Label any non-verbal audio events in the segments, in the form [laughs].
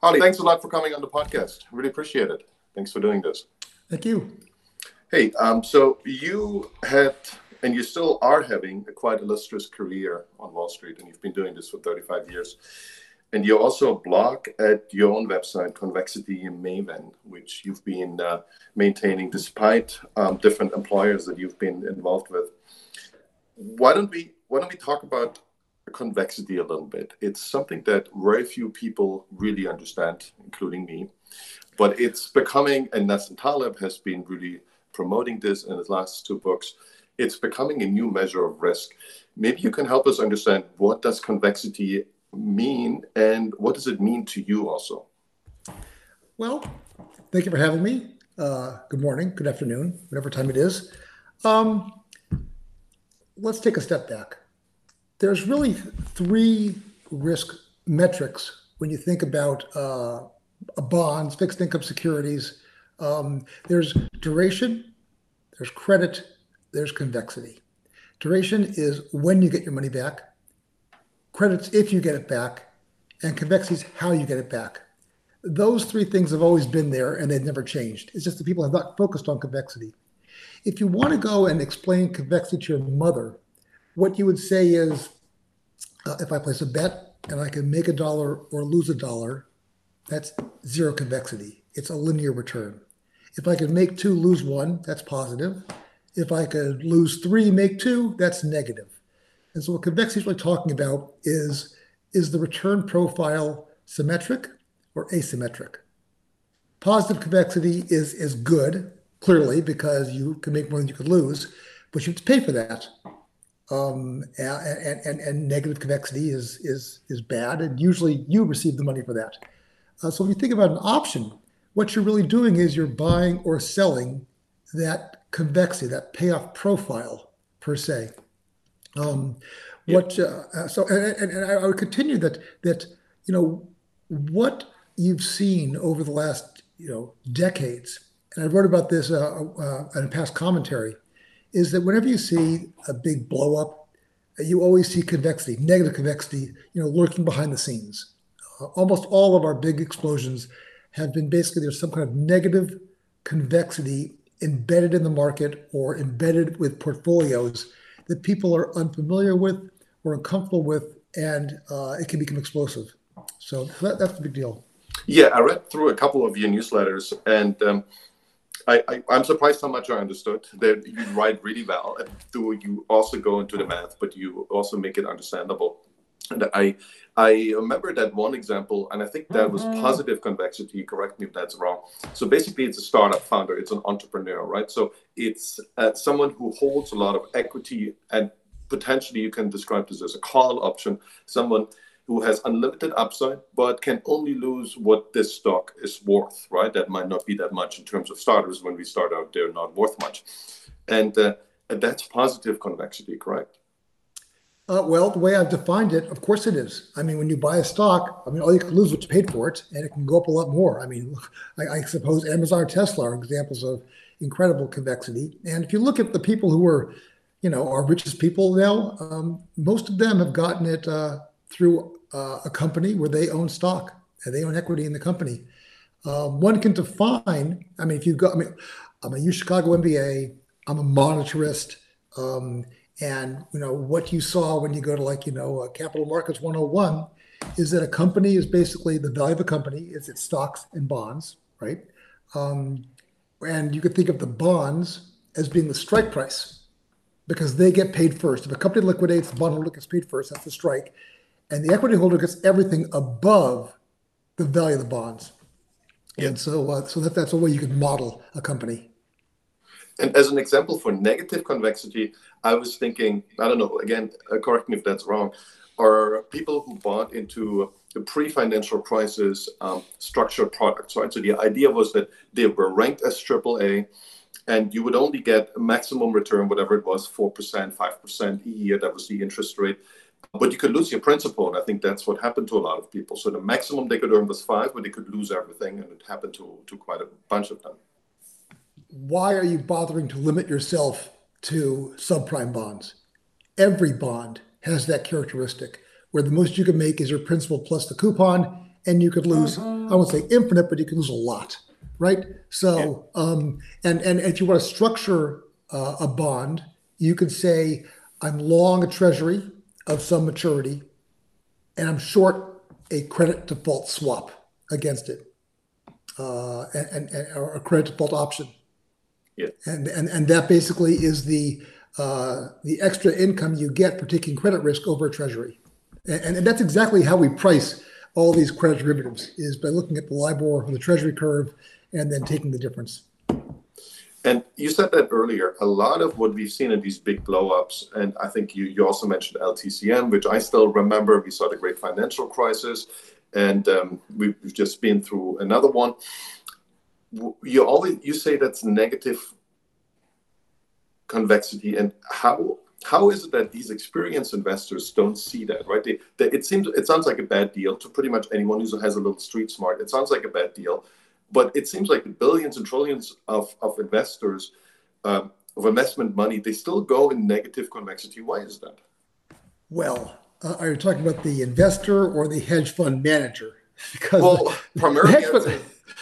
Harley, thanks a lot for coming on the podcast. Really appreciate it. Thanks for doing this. Thank you. Hey, um, so you had, and you still are having a quite illustrious career on Wall Street, and you've been doing this for 35 years. And you also blog at your own website, Convexity in Maven, which you've been uh, maintaining despite um, different employers that you've been involved with. Why don't we Why don't we talk about convexity a little bit. It's something that very few people really understand, including me. But it's becoming, and Nassim Taleb has been really promoting this in his last two books. It's becoming a new measure of risk. Maybe you can help us understand what does convexity mean, and what does it mean to you also? Well, thank you for having me. Uh, good morning, good afternoon, whatever time it is. Um, let's take a step back there's really three risk metrics when you think about uh, bonds, fixed income securities. Um, there's duration, there's credit, there's convexity. Duration is when you get your money back, credit's if you get it back, and convexity is how you get it back. Those three things have always been there and they've never changed. It's just that people have not focused on convexity. If you want to go and explain convexity to your mother, what you would say is uh, if I place a bet and I can make a dollar or lose a dollar, that's zero convexity. It's a linear return. If I could make two, lose one, that's positive. If I could lose three, make two, that's negative. And so what convexity is really talking about is is the return profile symmetric or asymmetric? Positive convexity is is good, clearly, because you can make more than you could lose, but you have to pay for that um, and, and, and negative convexity is, is, is bad. And usually you receive the money for that. Uh, so if you think about an option, what you're really doing is you're buying or selling that convexity, that payoff profile per se. Um, what uh, uh, so and, and, I would continue that that you know what you've seen over the last you know decades, and I wrote about this uh, uh, in a past commentary is that whenever you see a big blow up, you always see convexity, negative convexity, you know, lurking behind the scenes. Uh, almost all of our big explosions have been basically there's some kind of negative convexity embedded in the market or embedded with portfolios that people are unfamiliar with or uncomfortable with, and uh, it can become explosive. So that, that's the big deal. Yeah, I read through a couple of your newsletters, and um, I, I, am surprised how much I understood that you write really well. And do you also go into the math, but you also make it understandable. And I I remember that one example, and I think that was mm-hmm. positive convexity. Correct me if that's wrong. So basically, it's a startup founder, it's an entrepreneur, right? So it's uh, someone who holds a lot of equity, and potentially you can describe this as a call option. Someone who has unlimited upside but can only lose what this stock is worth, right? That might not be that much in terms of starters. When we start out, they're not worth much. And, uh, that's positive convexity, correct? Uh, well, the way I've defined it, of course it is. I mean, when you buy a stock, I mean, all you can lose is what you paid for it, and it can go up a lot more. I mean, [laughs] I, I suppose Amazon or Tesla are examples of incredible convexity. And if you look at the people who are, you know, our richest people now, um, most of them have gotten it uh, through uh, a company where they own stock and they own equity in the company. Um, one can define. I mean, if you go, I mean, I'm a U Chicago MBA. I'm a monetarist, um, and you know what you saw when you go to like you know uh, Capital Markets 101 is that a company is basically the value of a company is its stocks and bonds, right? Um, and you could think of the bonds as being the strike price because they get paid first. If a company liquidates, the bondholder gets paid first. That's the strike and the equity holder gets everything above the value of the bonds. And so, uh, so that, that's a way you could model a company. And as an example for negative convexity, I was thinking, I don't know, again, uh, correct me if that's wrong, are people who bought into the pre-financial crisis um, structured products, right? So the idea was that they were ranked as AAA, and you would only get a maximum return, whatever it was, 4%, 5% a year. That was the interest rate but you could lose your principal, and I think that's what happened to a lot of people. So the maximum they could earn was five, but they could lose everything, and it happened to to quite a bunch of them. Why are you bothering to limit yourself to subprime bonds? Every bond has that characteristic, where the most you can make is your principal plus the coupon, and you could lose. I won't say infinite, but you can lose a lot, right? So, um, and and if you want to structure uh, a bond, you could say I'm long a treasury of some maturity, and I'm short a credit default swap against it, uh, and, and, or a credit default option. Yeah. And and and that basically is the uh, the extra income you get for taking credit risk over a treasury, and, and that's exactly how we price all these credit derivatives is by looking at the LIBOR or the treasury curve and then taking the difference. And you said that earlier. A lot of what we've seen in these big blowups, and I think you, you also mentioned LTCM, which I still remember. We saw the great financial crisis, and um, we've, just been through another one. You always you say that's negative convexity, and how how is it that these experienced investors don't see that right they, they, it seems it sounds like a bad deal to pretty much anyone who has a little street smart it sounds like a bad deal but it seems like billions and trillions of, of investors um, of investment money they still go in negative convexity why is that well uh, are you talking about the investor or the hedge fund manager [laughs] because well primarily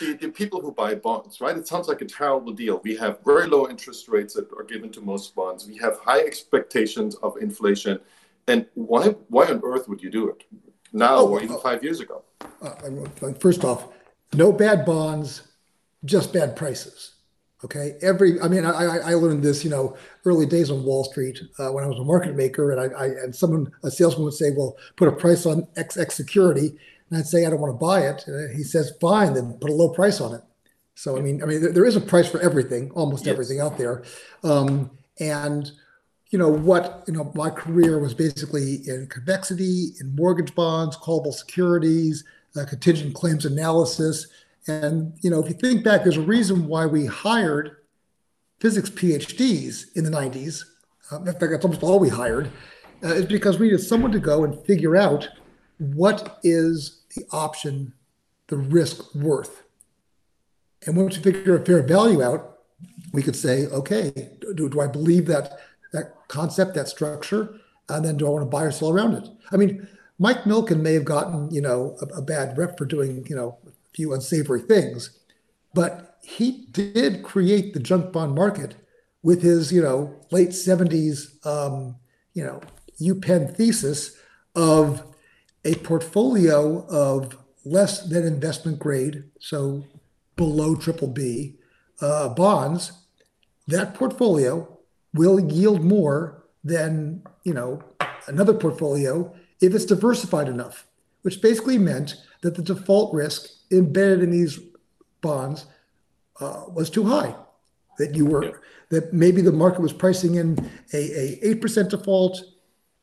the, the, people who buy bonds, right? It sounds like a terrible deal. We have very low interest rates that are given to most bonds. We have high expectations of inflation. And why, why on earth would you do it now oh, or even uh, five years ago? Uh, first off, no bad bonds, just bad prices. Okay. Every, I mean, I, I learned this, you know, early days on Wall Street uh, when I was a market maker, and I, I and someone, a salesman would say, "Well, put a price on XX security," and I'd say I don't want to buy it. And he says, fine, then put a low price on it. So I mean, I mean, there, there is a price for everything, almost yes. everything out there. Um, and you know what? You know, my career was basically in convexity, in mortgage bonds, callable securities, uh, contingent claims analysis. And you know, if you think back, there's a reason why we hired physics PhDs in the 90s. Uh, in fact, that's almost all we hired. Uh, is because we needed someone to go and figure out what is the option, the risk worth? And once you figure a fair value out, we could say, okay, do, do I believe that that concept, that structure, and then do I want to buy or sell around it? I mean, Mike Milken may have gotten, you know, a, a bad rep for doing, you know, a few unsavory things, but he did create the junk bond market with his, you know, late 70s, um, you know, UPenn thesis of a portfolio of less than investment grade, so below triple B uh, bonds, that portfolio will yield more than you know another portfolio if it's diversified enough, which basically meant that the default risk embedded in these bonds uh, was too high. That you were yeah. that maybe the market was pricing in a eight percent default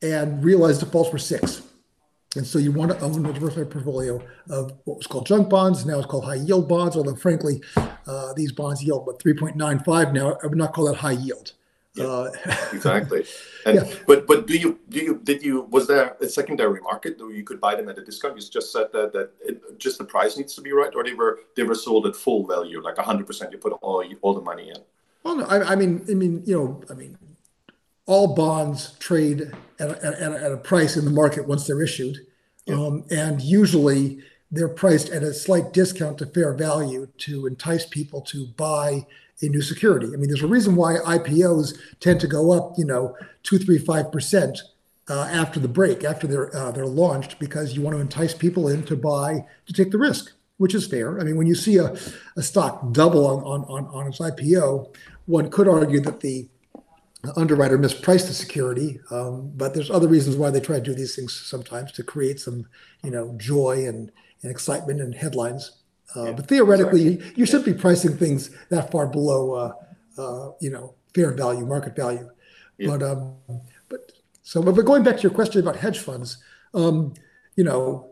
and realized defaults were six and so you want to own a diversified portfolio of what was called junk bonds. Now it's called high yield bonds, although frankly, uh, these bonds yield but 3.95 now. I would not call that high yield. Yeah, uh, [laughs] exactly. And, yeah. But but do you do you did you was there a secondary market where you could buy them at a discount? You just said that that it, just the price needs to be right, or they were they were sold at full value, like hundred percent. You put all all the money in. Well, no, I, I mean, I mean, you know, I mean, all bonds trade at a, at, a, at a price in the market once they're issued. Yeah. Um, and usually they're priced at a slight discount to fair value to entice people to buy a new security. I mean, there's a reason why IPOs tend to go up, you know, two, three, five percent uh, after the break, after they're uh, they're launched, because you want to entice people in to buy to take the risk, which is fair. I mean, when you see a, a stock double on, on, on, on its IPO, one could argue that the underwriter mispriced the security. Um, but there's other reasons why they try to do these things sometimes to create some, you know, joy and, and excitement and headlines. Uh, yeah, but theoretically, exactly. you should be pricing things that far below, uh, uh, you know, fair value, market value. Yeah. But um, but so, but going back to your question about hedge funds, um, you know,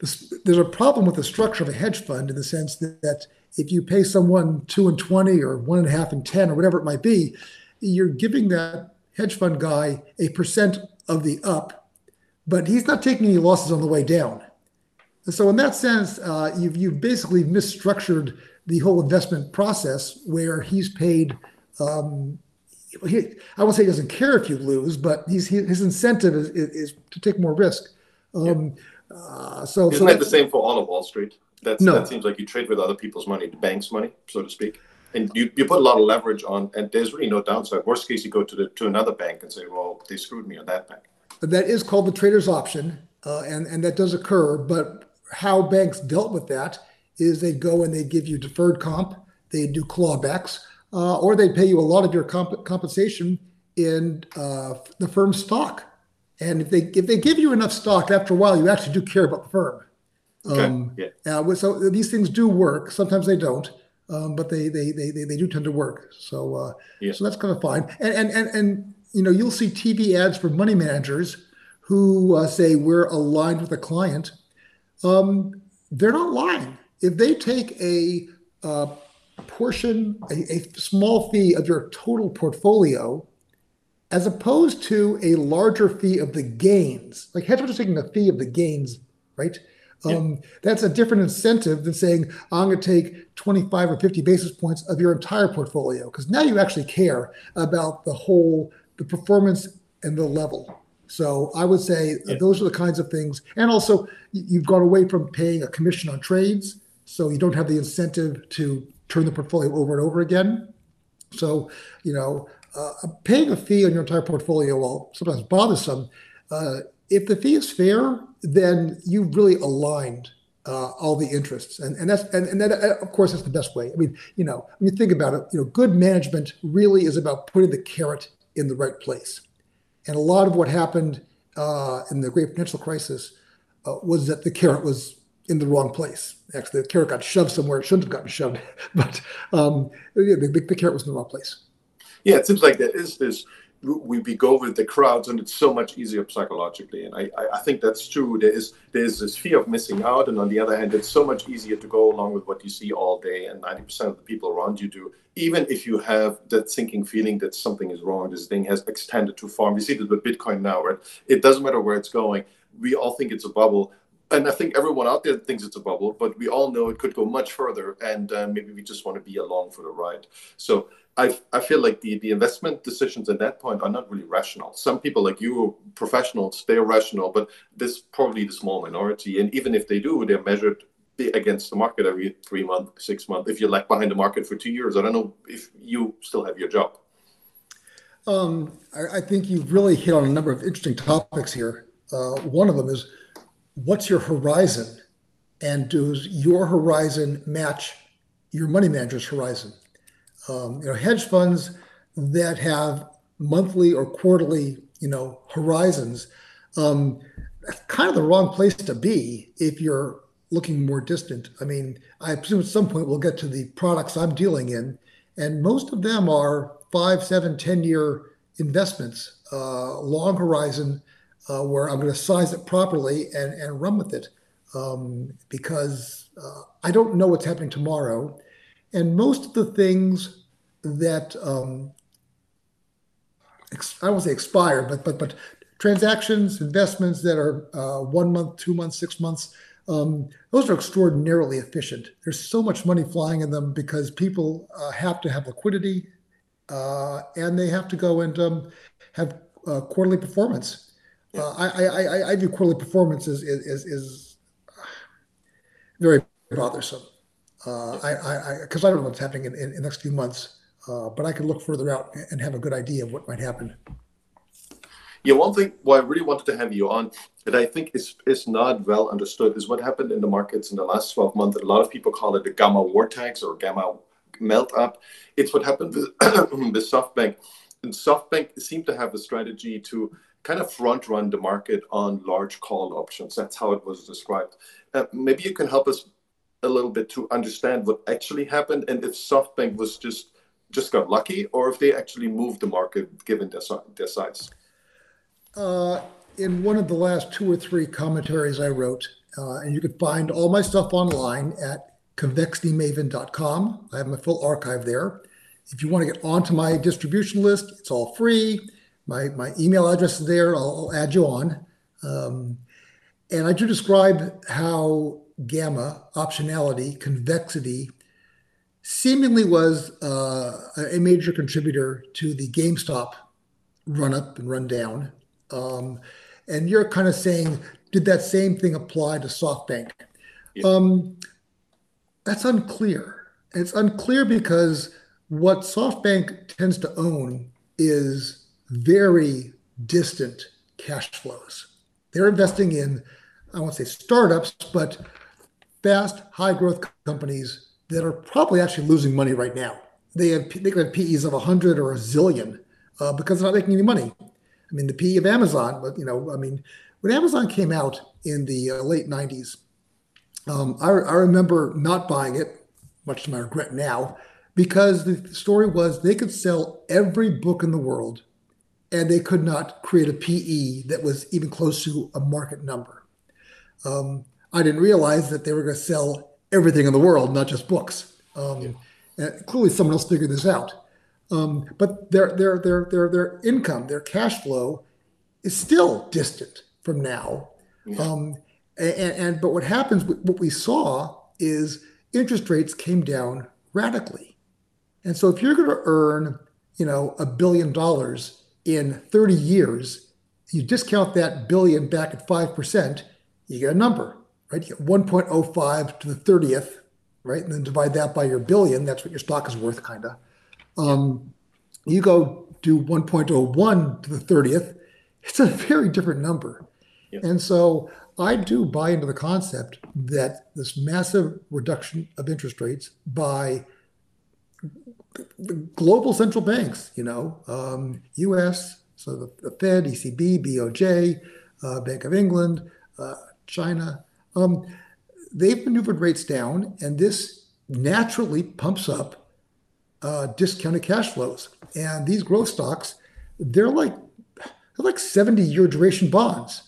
this, there's a problem with the structure of a hedge fund in the sense that, that if you pay someone two and twenty or one and a half and ten or whatever it might be, you're giving that hedge fund guy a percent of the up, but he's not taking any losses on the way down. And so, in that sense, uh, you've, you've basically misstructured the whole investment process where he's paid. Um, he, I won't say he doesn't care if you lose, but he's, he, his incentive is, is, is, to take more risk. Um, yeah. Uh, so, Isn't so that the same for all of Wall Street? That's, No. That seems like you trade with other people's money, the bank's money, so to speak. And you, you put a lot of leverage on, and there's really no downside. Worst case, you go to the to another bank and say, well, they screwed me on that bank. that is called the trader's option, uh, and and that does occur. But how banks dealt with that is they'd go and they'd give you deferred comp, they'd do clawbacks, uh, or they'd pay you a lot of your comp- compensation in uh, the firm's stock. And if they if they give you enough stock, after a while, you actually do care about the firm. Okay. Um, yeah. Uh, so these things do work. Sometimes they don't, um, but they, they they they do tend to work. So uh, Yeah. so that's kind of fine. And and and and you know you'll see TV ads for money managers who uh, say we're aligned with a client. Um, they're not lying. If they take a uh, portion, a, a small fee of your total portfolio, as opposed to a larger fee of the gains, like hedge funds are taking a fee of the gains, right? Um, That's a different incentive than saying, I'm going to take 25 or 50 basis points of your entire portfolio, because now you actually care about the whole, the performance and the level. So I would say Yeah. those are the kinds of things. And also, you've gone away from paying a commission on trades, so you don't have the incentive to turn the portfolio over and over again. So, you know, uh, paying a fee on your entire portfolio, while sometimes bothersome, uh, if the fee is fair, then you've really aligned uh, all the interests, and and that's and, and that uh, of course that's the best way. I mean, you know, when you think about it, you know, good management really is about putting the carrot in the right place, and a lot of what happened uh, in the great financial crisis uh, was that the carrot was in the wrong place. Actually, the carrot got shoved somewhere it shouldn't have gotten shoved, [laughs] but um, the, the, the carrot was in the wrong place. Yeah, it seems like there is this. We, we go with the crowds, and it's so much easier psychologically. And I, I, think that's true. There is there's this fear of missing out, and on the other hand, it's so much easier to go along with what you see all day, and ninety percent of the people around you do. Even if you have that sinking feeling that something is wrong, this thing has extended too far. We see this with Bitcoin now, right? It doesn't matter where it's going. We all think it's a bubble, and I think everyone out there thinks it's a bubble, but we all know it could go much further, and uh, maybe we just want to be along for the ride. So I, I feel like the, the investment decisions at that point are not really rational. Some people like you, professionals, they're rational, but this probably the small minority. And even if they do, they're measured against the market every three months, six months. If you're lag behind the market for two years, I don't know if you still have your job. Um, I, I think you've really hit on a number of interesting topics here. Uh, one of them is what's your horizon? And does your horizon match your money manager's horizon? Um, you know, hedge funds that have monthly or quarterly, you know, horizons, um, that's kind of the wrong place to be if you're looking more distant. I mean, I presume at some point we'll get to the products I'm dealing in, and most of them are five, seven, ten year investments, uh, long horizon, uh, where I'm going to size it properly and, and run with it um, because uh, I don't know what's happening tomorrow. And most of the things that um, ex- I won't say expire, but but but transactions, investments that are uh, one month, two months, six months, um, those are extraordinarily efficient. There's so much money flying in them because people uh, have to have liquidity uh, and they have to go and um, have uh, quarterly performance. Uh, I, I, I, I view quarterly performance as is, is, is very bothersome. Uh, I, I, because I, I, don't know what's happening in, in, in the next few months, uh, but I can look further out and have a good idea of what might happen. Yeah, one thing why I really wanted to have you on that I think is is not well understood is what happened in the markets in the last 12 months. A lot of people call it the gamma vortex or gamma melt up. It's what happened with, [coughs] with SoftBank. And SoftBank seemed to have a strategy to kind of front run the market on large call options. That's how it was described. Uh, maybe you can help us a little bit to understand what actually happened and if SoftBank was just just got lucky or if they actually moved the market given their, their size. Uh, in one of the last two or three commentaries I wrote, uh, and you can find all my stuff online at convexitymaven.com. I have my full archive there. If you want to get onto my distribution list, it's all free. My, my email address is there. I'll, I'll add you on. Um, and I do describe how gamma, optionality, convexity seemingly was uh, a major contributor to the GameStop run up and run down. Um, and you're kind of saying did that same thing apply to SoftBank? Yeah. Um, that's unclear. It's unclear because what SoftBank tends to own is very distant cash flows. They're investing in, I won't say startups, but fast, high growth companies that are probably actually losing money right now. They have they could have PEs of 100 or a zillion uh, because they're not making any money. I mean, the PE of Amazon, but you know, I mean, when Amazon came out in the uh, late 90s, um, I, I remember not buying it, much to my regret now, because the story was they could sell every book in the world and they could not create a PE that was even close to a market number. Um, I didn't realize that they were going to sell everything in the world, not just books. Um, yeah. clearly, someone else figured this out. Um, but their, their, their, their, their income, their cash flow is still distant from now. Yeah. Um, and, and, but what happens, what we saw is interest rates came down radically. And so if you're going to earn, you know, a billion dollars in 30 years, you discount that billion back at 5%, you get a number, right? You get 1.05 to the 30th, right? And then divide that by your billion, that's what your stock is worth, kind of. Um, you go do 1.01 to the 30th, it's a very different number. Yep. And so I do buy into the concept that this massive reduction of interest rates by the global central banks, you know, um, U.S., so the, the, Fed, ECB, BOJ, uh, Bank of England, uh, China, um, they've maneuvered rates down, and this naturally pumps up uh, discounted cash flows. And these growth stocks, they're like they're like 70 year duration bonds.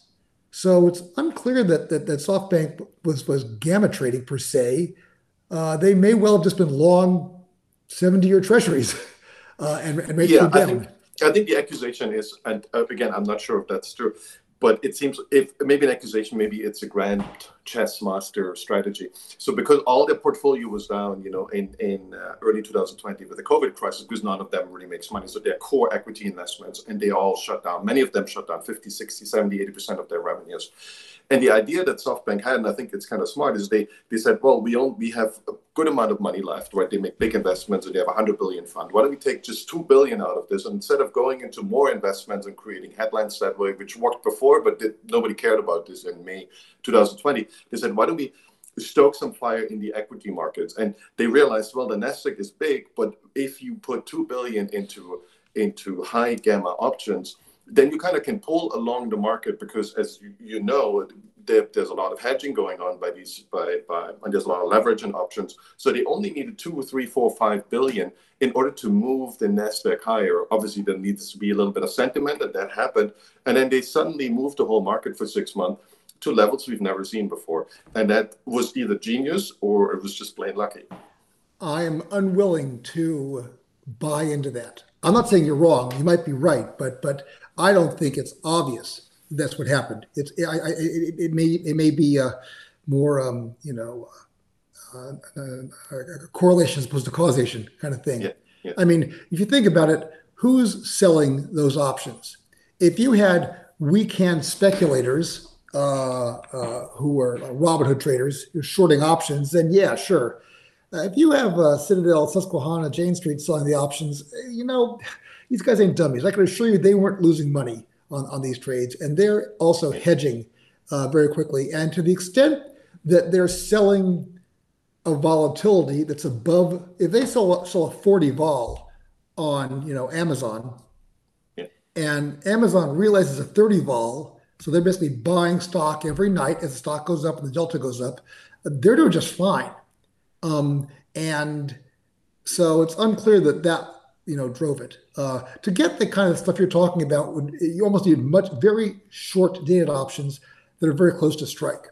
So it's unclear that that, that SoftBank was was gamma trading per se. Uh, they may well have just been long 70 year treasuries [laughs] uh, and, and rates yeah, down. I think, I think the accusation is, and uh, again, I'm not sure if that's true, but it seems if maybe an accusation, maybe it's a grand chess master strategy. So because all their portfolio was down, you know, in in uh, early 2020 with the COVID crisis, because none of them really makes money. So their core equity investments, and they all shut down. Many of them shut down 50, 60, 70, 80 percent of their revenues. And the idea that SoftBank had, and I think it's kind of smart, is they they said, well, we own, we have a good amount of money left, right? They make big investments, and they have a hundred billion fund. Why don't we take just two billion out of this, and instead of going into more investments and creating headlines that way, which worked before, but did, nobody cared about this in May 2020, they said, why don't we stoke some fire in the equity markets? And they realized, well, the Nasdaq is big, but if you put two billion into into high gamma options then you kind of can pull along the market because, as you, know, there, there's a lot of hedging going on by these by, by and there's a lot of leverage and options. So they only needed two three, four, five billion in order to move the Nasdaq higher. Obviously, there needs to be a little bit of sentiment, and that happened. And then they suddenly moved the whole market for six months to levels we've never seen before, and that was either genius or it was just plain lucky. I am unwilling to buy into that. I'm not saying you're wrong. You might be right, but but I don't think it's obvious that's what happened. It's I, I, it, it, may it may be a more um, you know uh, uh, a correlation as opposed to causation kind of thing. Yeah, yeah. I mean, if you think about it, who's selling those options? If you had weekend speculators uh, uh, who are Robinhood traders who are shorting options, then yeah, sure. Uh, if you have uh, Citadel, Susquehanna, Jane Street selling the options, you know, these guys ain't dummies. I can assure you they weren't losing money on, on these trades. And they're also hedging uh, very quickly. And to the extent that they're selling a volatility that's above, if they sell, sell a 40 vol on, you know, Amazon, yeah. and Amazon realizes a 30 vol, so they're basically buying stock every night as the stock goes up and the delta goes up, they're doing just fine. Um, and so it's unclear that that you know drove it. Uh, to get the kind of stuff you're talking about, would you almost need much very short dated options that are very close to strike,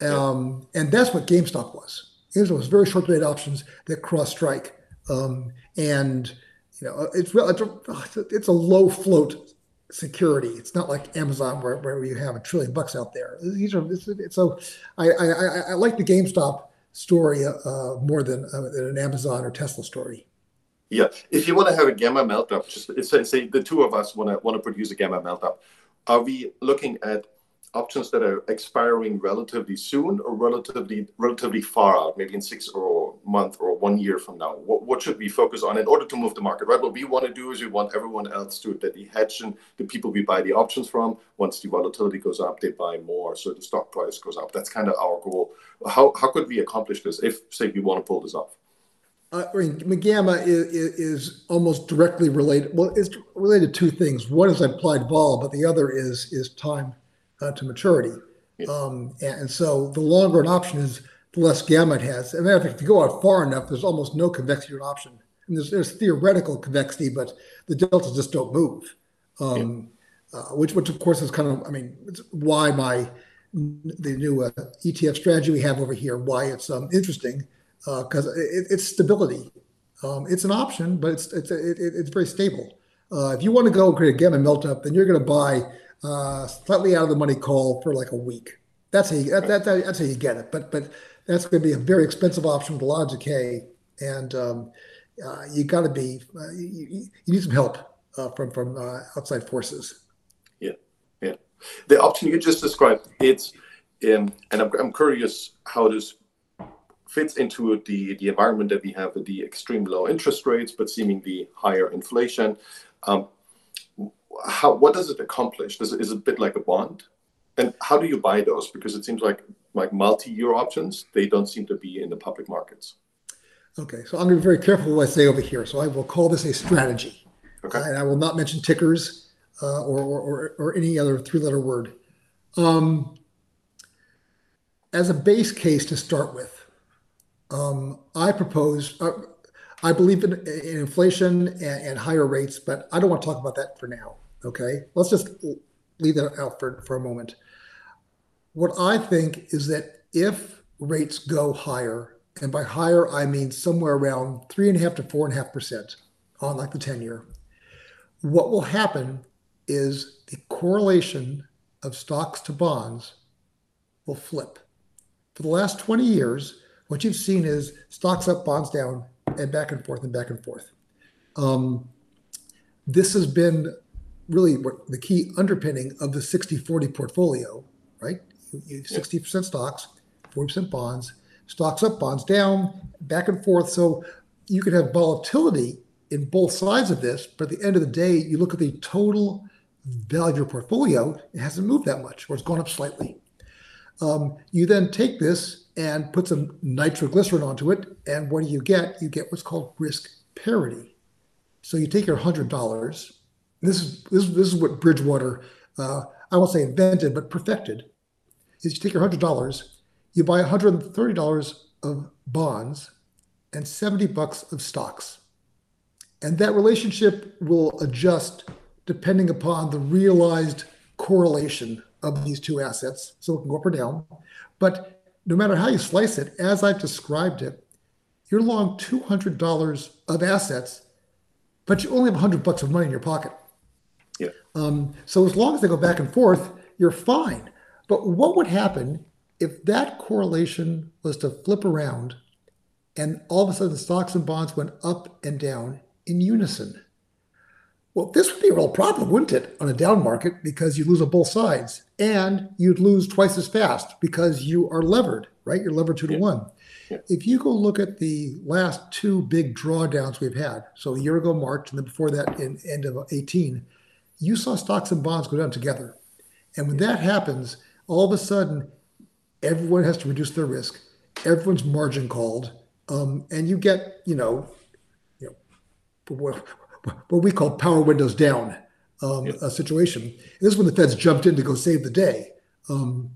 um, yeah. and that's what GameStop was. GameStop was very short dated options that cross strike, um, and you know it's it's a, it's a low float security. It's not like Amazon where, where you have a trillion bucks out there. These are it's, it's so I, I, I like the GameStop story uh, more than, uh, than an Amazon or Tesla story. Yeah, if you want to have a gamma meltup, just say, say the two of us want to want to produce a gamma meltup. Are we looking at options that are expiring relatively soon or relatively relatively far out, maybe in six or month or one year from now? What, what should we focus on in order to move the market? Right. What we want to do is we want everyone else to that the hedge and the people we buy the options from. Once the volatility goes up, they buy more, so the stock price goes up. That's kind of our goal. How how could we accomplish this if say we want to pull this off? Uh, I mean, gamma is, is, almost directly related. Well, it's related to two things. One is implied vol, but the other is is time uh, to maturity. Um, and, and, so the longer an option is, the less gamma it has. And if you go out far enough, there's almost no convexity in an option. And there's, there's theoretical convexity, but the deltas just don't move. Um, yeah. uh, which, which of course is kind of, I mean, it's why my the new uh, ETF strategy we have over here, why it's um, interesting because uh, it, it's stability. Um, it's an option, but it's it's it, it's very stable. Uh, if you want to go create a gamma melt up, then you're going to buy uh, slightly out of the money call for like a week. That's how you, that, that, that's how you get it. But but that's going to be a very expensive option with a lot of decay, and um, uh, you got to be uh, you, you, need some help uh, from from outside forces. Yeah, yeah. The option you just described, it's um, and I'm, I'm curious how this fits into the, the environment that we have with the extreme low interest rates, but seemingly higher inflation. Um, how what does it accomplish? Does it, is it a bit like a bond? And how do you buy those? Because it seems like like multi-year options, they don't seem to be in the public markets. Okay, so I'm going to be very careful what I say over here. So I will call this a strategy, okay. Uh, and I will not mention tickers uh, or, or, or any other three-letter word. Um, as a base case to start with, I propose. Uh, I believe in, in inflation and, and, higher rates, but I don't want to talk about that for now. Okay, let's just leave that out for, for a moment. What I think is that if rates go higher, and by higher I mean somewhere around three and a half to four and a half percent on like the 10 year, what will happen is the correlation of stocks to bonds will flip. For the last 20 years, what you've seen is stocks up, bonds down, and back and forth and back and forth. Um, this has been really what the key underpinning of the 60 40 portfolio, right? 60% stocks, 40% bonds, stocks up, bonds down, back and forth. So you can have volatility in both sides of this, but at the end of the day, you look at the total value of your portfolio, it hasn't moved that much, or it's gone up slightly. Um, you then take this and put some nitroglycerin onto it, and what do you get? You get what's called risk parity. So you take your hundred dollars. This is this, this is what Bridgewater, uh, I won't say invented, but perfected. Is you take your hundred dollars, you buy hundred and thirty dollars of bonds, and seventy bucks of stocks, and that relationship will adjust depending upon the realized correlation of these two assets. So it can go up or down. But no matter how you slice it, as I've described it, you're long $200 of assets, but you only have 100 bucks of money in your pocket. Yeah. Um, so as long as they go back and forth, you're fine. But what would happen if that correlation was to flip around and all of a sudden stocks and bonds went up and down in unison? Well, this would be a real problem, wouldn't it, on a down market because you lose on both sides and you'd lose twice as fast because you are levered, right? You're levered two to one. Yeah. If you go look at the last two big drawdowns we've had, so a year ago March and then before that in end of 18, you saw stocks and bonds go down together. And when that happens, all of a sudden, everyone has to reduce their risk. Everyone's margin called, um, and you get, you know, you know, what we call power windows down um, a situation. This is when the Feds jumped in to go save the day. Um,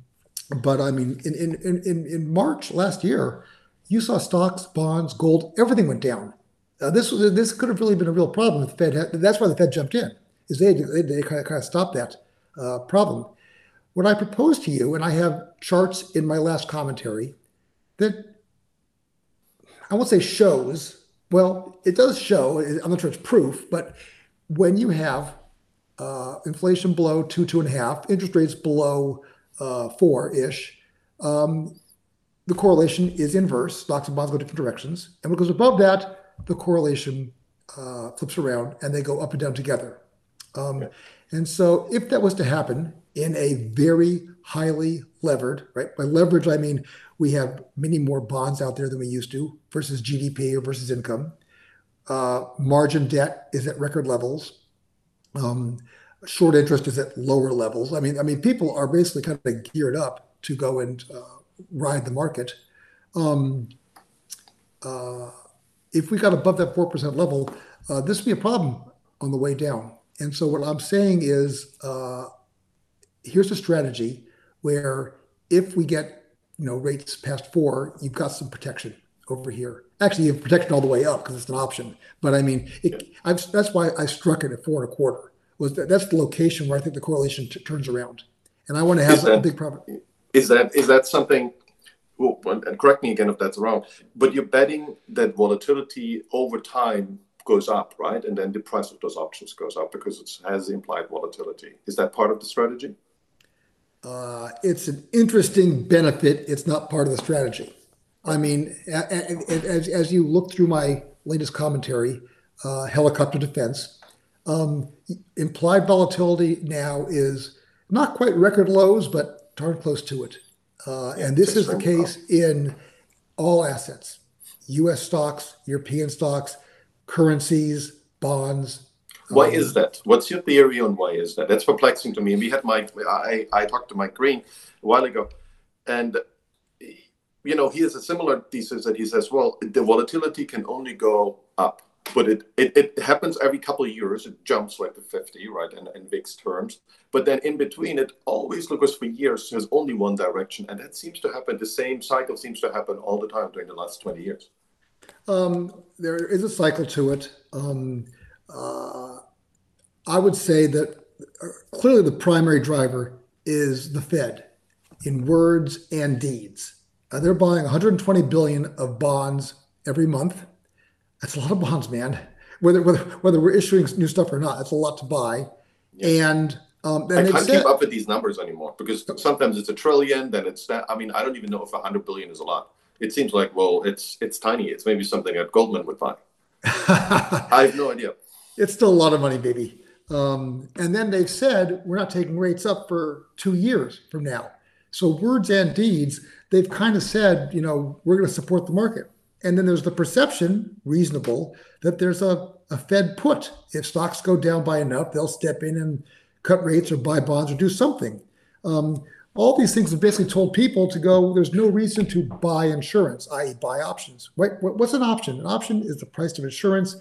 but I mean, in, in, in, in March last year, you saw stocks, bonds, gold, everything went down. Uh, this was this could have really been a real problem if the Fed. Had, that's why the Fed jumped in, is they they, they kind of kind of stopped that uh, problem. What I propose to you, and I have charts in my last commentary that I won't say shows well, it does show, I'm not sure it's proof, but when you have uh, inflation below two, two and a half, interest rates below uh, four ish, um, the correlation is inverse. Stocks and bonds go different directions. And what goes above that, the correlation uh, flips around and they go up and down together. Um, And so if that was to happen, in a very highly levered, right? By leverage, I mean we have many more bonds out there than we used to versus GDP or versus income. Uh, margin debt is at record levels. Um, short interest is at lower levels. I mean, I mean, people are basically kind of geared up to go and uh, ride the market. Um, uh, if we got above that four percent level, uh, this would be a problem on the way down. And so, what I'm saying is, uh, here's a strategy where if we get you know rates past four, you've got some protection over here. Actually, you have protection all the way up because it's an option. But I mean, it, that's why I struck it at four and a quarter. Was that, that's the location where I think the correlation t- turns around, and I want to have that, a big profit. Is that is that something? Well, and correct me again if that's wrong. But you're betting that volatility over time goes up, right? And then the price of those options goes up because it has implied volatility. Is that part of the strategy? Uh, it's an interesting benefit. It's not part of the strategy. I mean, as, as you look through my latest commentary, uh, helicopter defense, um, implied volatility now is not quite record lows, but darn close to it. Uh, and this is the case in all assets US stocks, European stocks, currencies, bonds. Why um, is that? What's your theory on why is that? That's perplexing to me. And we had Mike, I, I talked to Mike Green a while ago, and you know, he has a similar thesis that he says, well, the volatility can only go up, but it, it, it happens every couple of years. It jumps like the 50, right, in, in VIX terms. But then in between, it always looks for years has only one direction. And that seems to happen, the same cycle seems to happen all the time during the last 20 years. Um, there is a cycle to it. Um, uh, I would say that uh, clearly the primary driver is the Fed in words and deeds. Uh, they're buying 120 billion of bonds every month. That's a lot of bonds, man. Whether whether whether we're issuing new stuff or not, that's a lot to buy. Yeah. And um, I can't said, keep up with these numbers anymore because sometimes it's a trillion, then it's that. I mean, I don't even know if 100 billion is a lot. It seems like well, it's it's tiny. It's maybe something that Goldman would buy. [laughs] I have no idea. It's still a lot of money, baby. Um, and then they've said we're not taking rates up for two years from now. So words and deeds, they've kind of said, you know, we're going to support the market. And then there's the perception, reasonable, that there's a, a Fed put. If stocks go down by enough, they'll step in and cut rates or buy bonds or do something. Um, all these things have basically told people to go, there's no reason to buy insurance, i.e., buy options. Right? What's an option? An option is the price of insurance.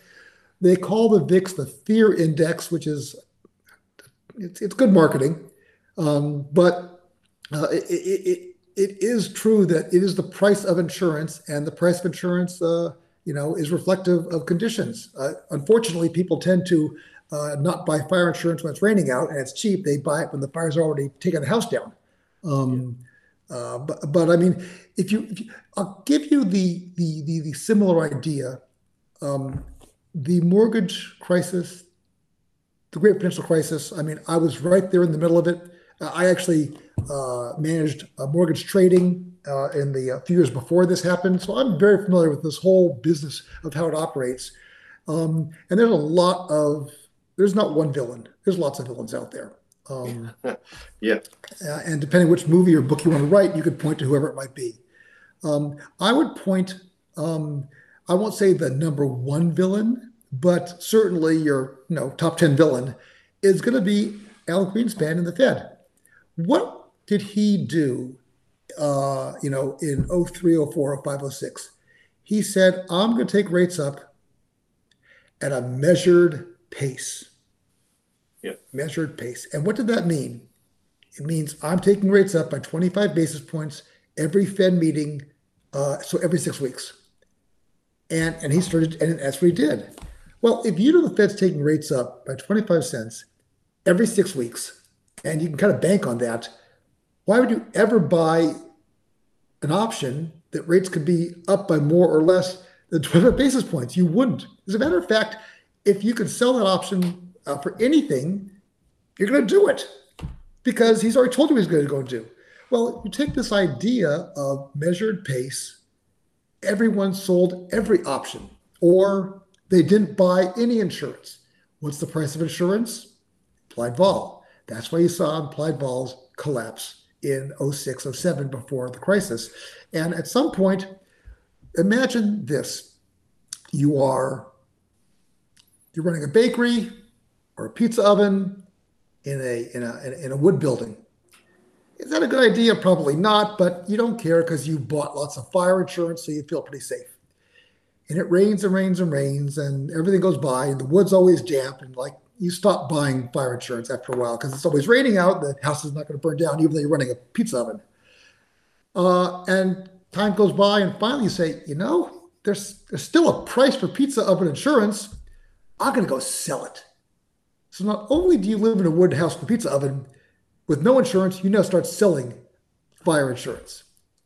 They call the VIX the fear index, which is it's, it's good marketing. Um, but uh, it, it, it is true that it is the price of insurance, and the price of insurance, uh, you know, is reflective of conditions. Uh, unfortunately, people tend to uh, not buy fire insurance when it's raining out and it's cheap. They buy it when the fire's already taken the house down. Um, uh, but, but I mean, if you, if you, I'll give you the the the, the similar idea. Um, the mortgage crisis, the Great Financial Crisis. I mean, I was right there in the middle of it. I actually uh, managed mortgage trading uh, in the uh, few years before this happened, so I'm very familiar with this whole business of how it operates. Um, and there's a lot of there's not one villain. There's lots of villains out there. Um, [laughs] yeah. Uh, and depending which movie or book you want to write, you could point to whoever it might be. Um, I would point. Um, I won't say the number one villain, but certainly your you know top ten villain is going to be Alan Greenspan in the Fed. What did he do, uh, you know, in 03, 04, 05, 06? He said, I'm going to take rates up at a measured pace. Yeah. Measured pace. And what did that mean? It means I'm taking rates up by 25 basis points every Fed meeting, uh, so every six weeks. And and he started, and that's what he did. Well, if you know the Fed's taking rates up by 25 cents every six weeks, and you can kind of bank on that. Why would you ever buy an option that rates could be up by more or less than 25 basis points? You wouldn't. As a matter of fact, if you could sell that option uh, for anything, you're going to do it because he's already told you he's going to go and do. Well, you take this idea of measured pace, everyone sold every option, or they didn't buy any insurance. What's the price of insurance? Implied vol. That's why you saw implied vols collapse in 06, 07 before the crisis. And at some point, imagine this. You are you're running a bakery or a pizza oven in a in a in a wood building. Is that a good idea? Probably not, but you don't care because you bought lots of fire insurance, so you feel pretty safe. And it rains and rains and rains, and everything goes by, and the wood's always damp, and like you stop buying fire insurance after a while because it's always raining out. The house is not going to burn down, even though you're running a pizza oven. Uh, and time goes by, and finally you say, you know, there's there's still a price for pizza oven insurance. I'm going to go sell it. So not only do you live in a wood house with a pizza oven with no insurance, you now start selling fire insurance.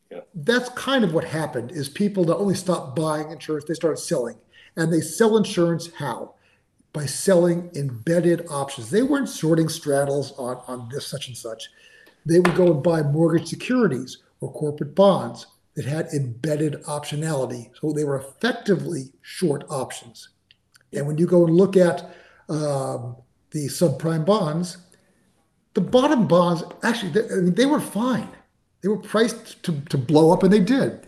Yeah. That's kind of what happened is people not only stopped buying insurance, they started selling. And they sell insurance how? By selling embedded options. They weren't sorting straddles on, on this such and such. They would go and buy mortgage securities or corporate bonds that had embedded optionality. So they were effectively short options. And when you go and look at um, the subprime bonds, the bottom bonds actually they, they were fine. They were priced to, to blow up, and they did.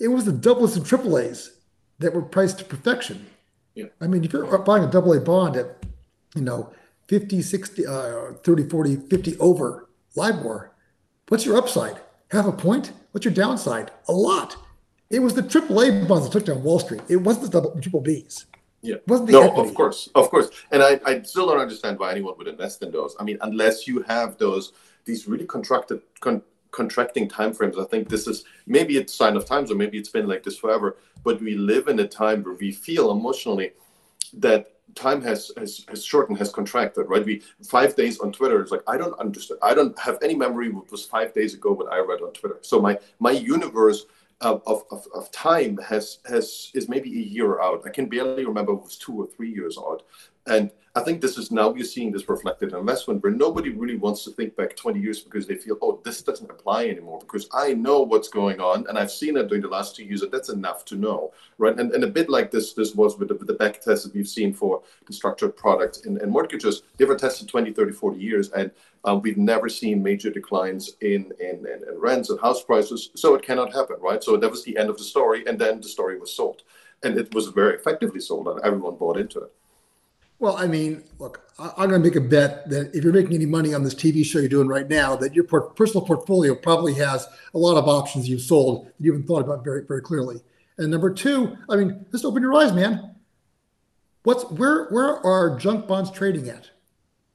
It was the doubles and triple A's that were priced to perfection. Yeah. I mean, if you're buying a double A bond at, you know, 50, 60, uh, 30, 40, 50 over LIBOR, what's your upside? Half a point? What's your downside? A lot. It was the triple A bonds that took down Wall Street. It wasn't the double, triple Bs. Yeah. no, equity. of course, of course. And I, I still don't understand why anyone would invest in those. I mean, unless you have those these really contracted con, contracting timeframes. I think this is maybe it's sign of times, or maybe it's been like this forever. But we live in a time where we feel emotionally that time has, has has shortened, has contracted, right? We five days on Twitter is like I don't understand. I don't have any memory what was five days ago what I read on Twitter. So my my universe of, of, of time has has is maybe a year out. I can barely remember it was two or three years out. And I think this is now we're seeing this reflected in investment where nobody really wants to think back 20 years because they feel, oh, this doesn't apply anymore because I know what's going on and I've seen it during the last two years and that's enough to know, right? And, and a bit like this this was with the, with the back tests that we've seen for the structured products and, and mortgages. They were tested 20, 30, 40 years and Uh, we've never seen major declines in, in, in, in rents and house prices. So it cannot happen, right? So that was the end of the story and then the story was sold. And it was very effectively sold and everyone bought into it. Well, I mean, look, I'm going to make a bet that if you're making any money on this TV show you're doing right now, that your personal portfolio probably has a lot of options you've sold that you haven't thought about very, very clearly. And number two, I mean, just open your eyes, man. What's where? Where are junk bonds trading at?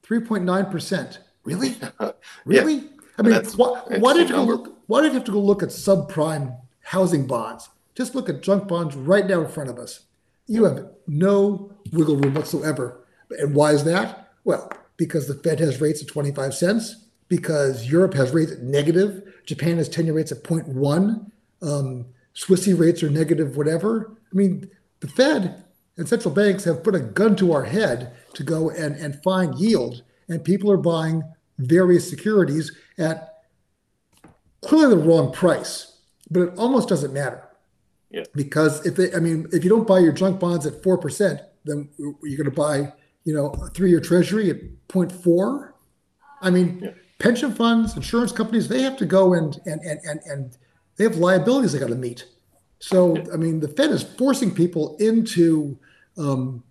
Three point nine percent. Really? [laughs] Really? yeah. I mean, what, why did you look? Why did you have to go look at subprime housing bonds? Just look at junk bonds right now in front of us. You have no wiggle room whatsoever. And why is that? Well, because the Fed has rates at 25 cents, because Europe has rates at negative, Japan has 10 year rates at 0.1, um, Swissy rates are negative, whatever. I mean, the Fed and central banks have put a gun to our head to go and, and find yield, and people are buying various securities at clearly the wrong price, but it almost doesn't matter. Yeah. Because if they, I mean, if you don't buy your junk bonds at four percent, then you're going to buy, you know, a three-year Treasury at 0.4. I mean, yeah. pension funds, insurance companies, they have to go and and and and, and they have liabilities they got to meet. So, yeah. I mean, the Fed is forcing people into um,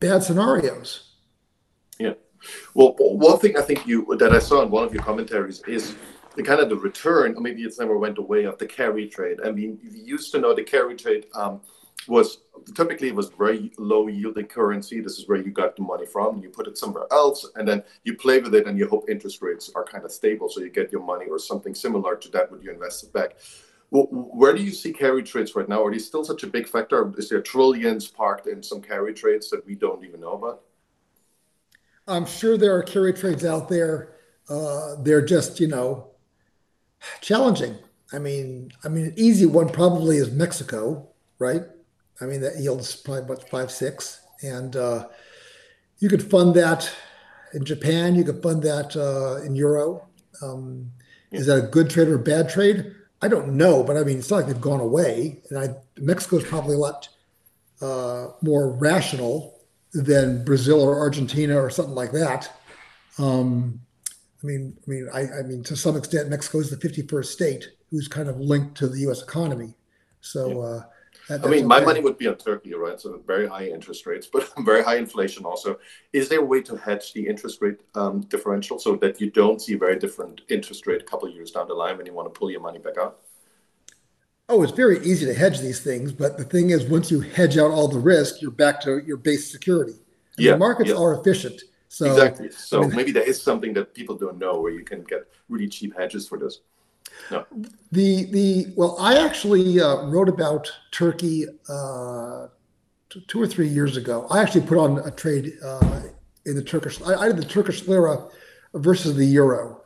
bad scenarios. Well, one thing I think you that I saw in one of your commentaries is the kind of the return, or maybe it's never went away of the carry trade. I mean, you used to know the carry trade um, was typically was very low yielding currency. This is where you got the money from. You put it somewhere else, and then you play with it, and you hope interest rates are kind of stable, so you get your money or something similar to that when you invest it back. Well, where do you see carry trades right now? Are they still such a big factor? Is there trillions parked in some carry trades that we don't even know about? I'm sure there are carry trades out there. Uh, they're just, you know, challenging. I mean, I mean, an easy one probably is Mexico, right? I mean, that yields probably about five six, and uh, you could fund that in Japan. You could fund that uh, in euro. Um. Is that a good trade or a bad trade? I don't know, but I mean, it's not like they've gone away. And I, Mexico is probably a lot uh, more rational than Brazil or Argentina or something like that. Um, I mean, I mean, I, I mean, to some extent, Mexico is the 51st state who's kind of linked to the U.S. economy. So, uh, that, I mean, my money would be on Turkey, right? So very high interest rates, [laughs] but very high inflation also. Is there a way to hedge the interest rate um, differential so that you don't see very different interest rate a couple of years down the line when you want to pull your money back out? Oh, it's very easy to hedge these things, but the thing is, once you hedge out all the risk, you're back to your base security. And yeah, the markets yeah. are efficient. So exactly. So I mean, maybe there is something that people don't know where you can get really cheap hedges for this. No. The the well, I actually uh, wrote about Turkey uh, two or three years ago. I actually put on a trade uh, in the Turkish. I, I, did the Turkish lira versus the euro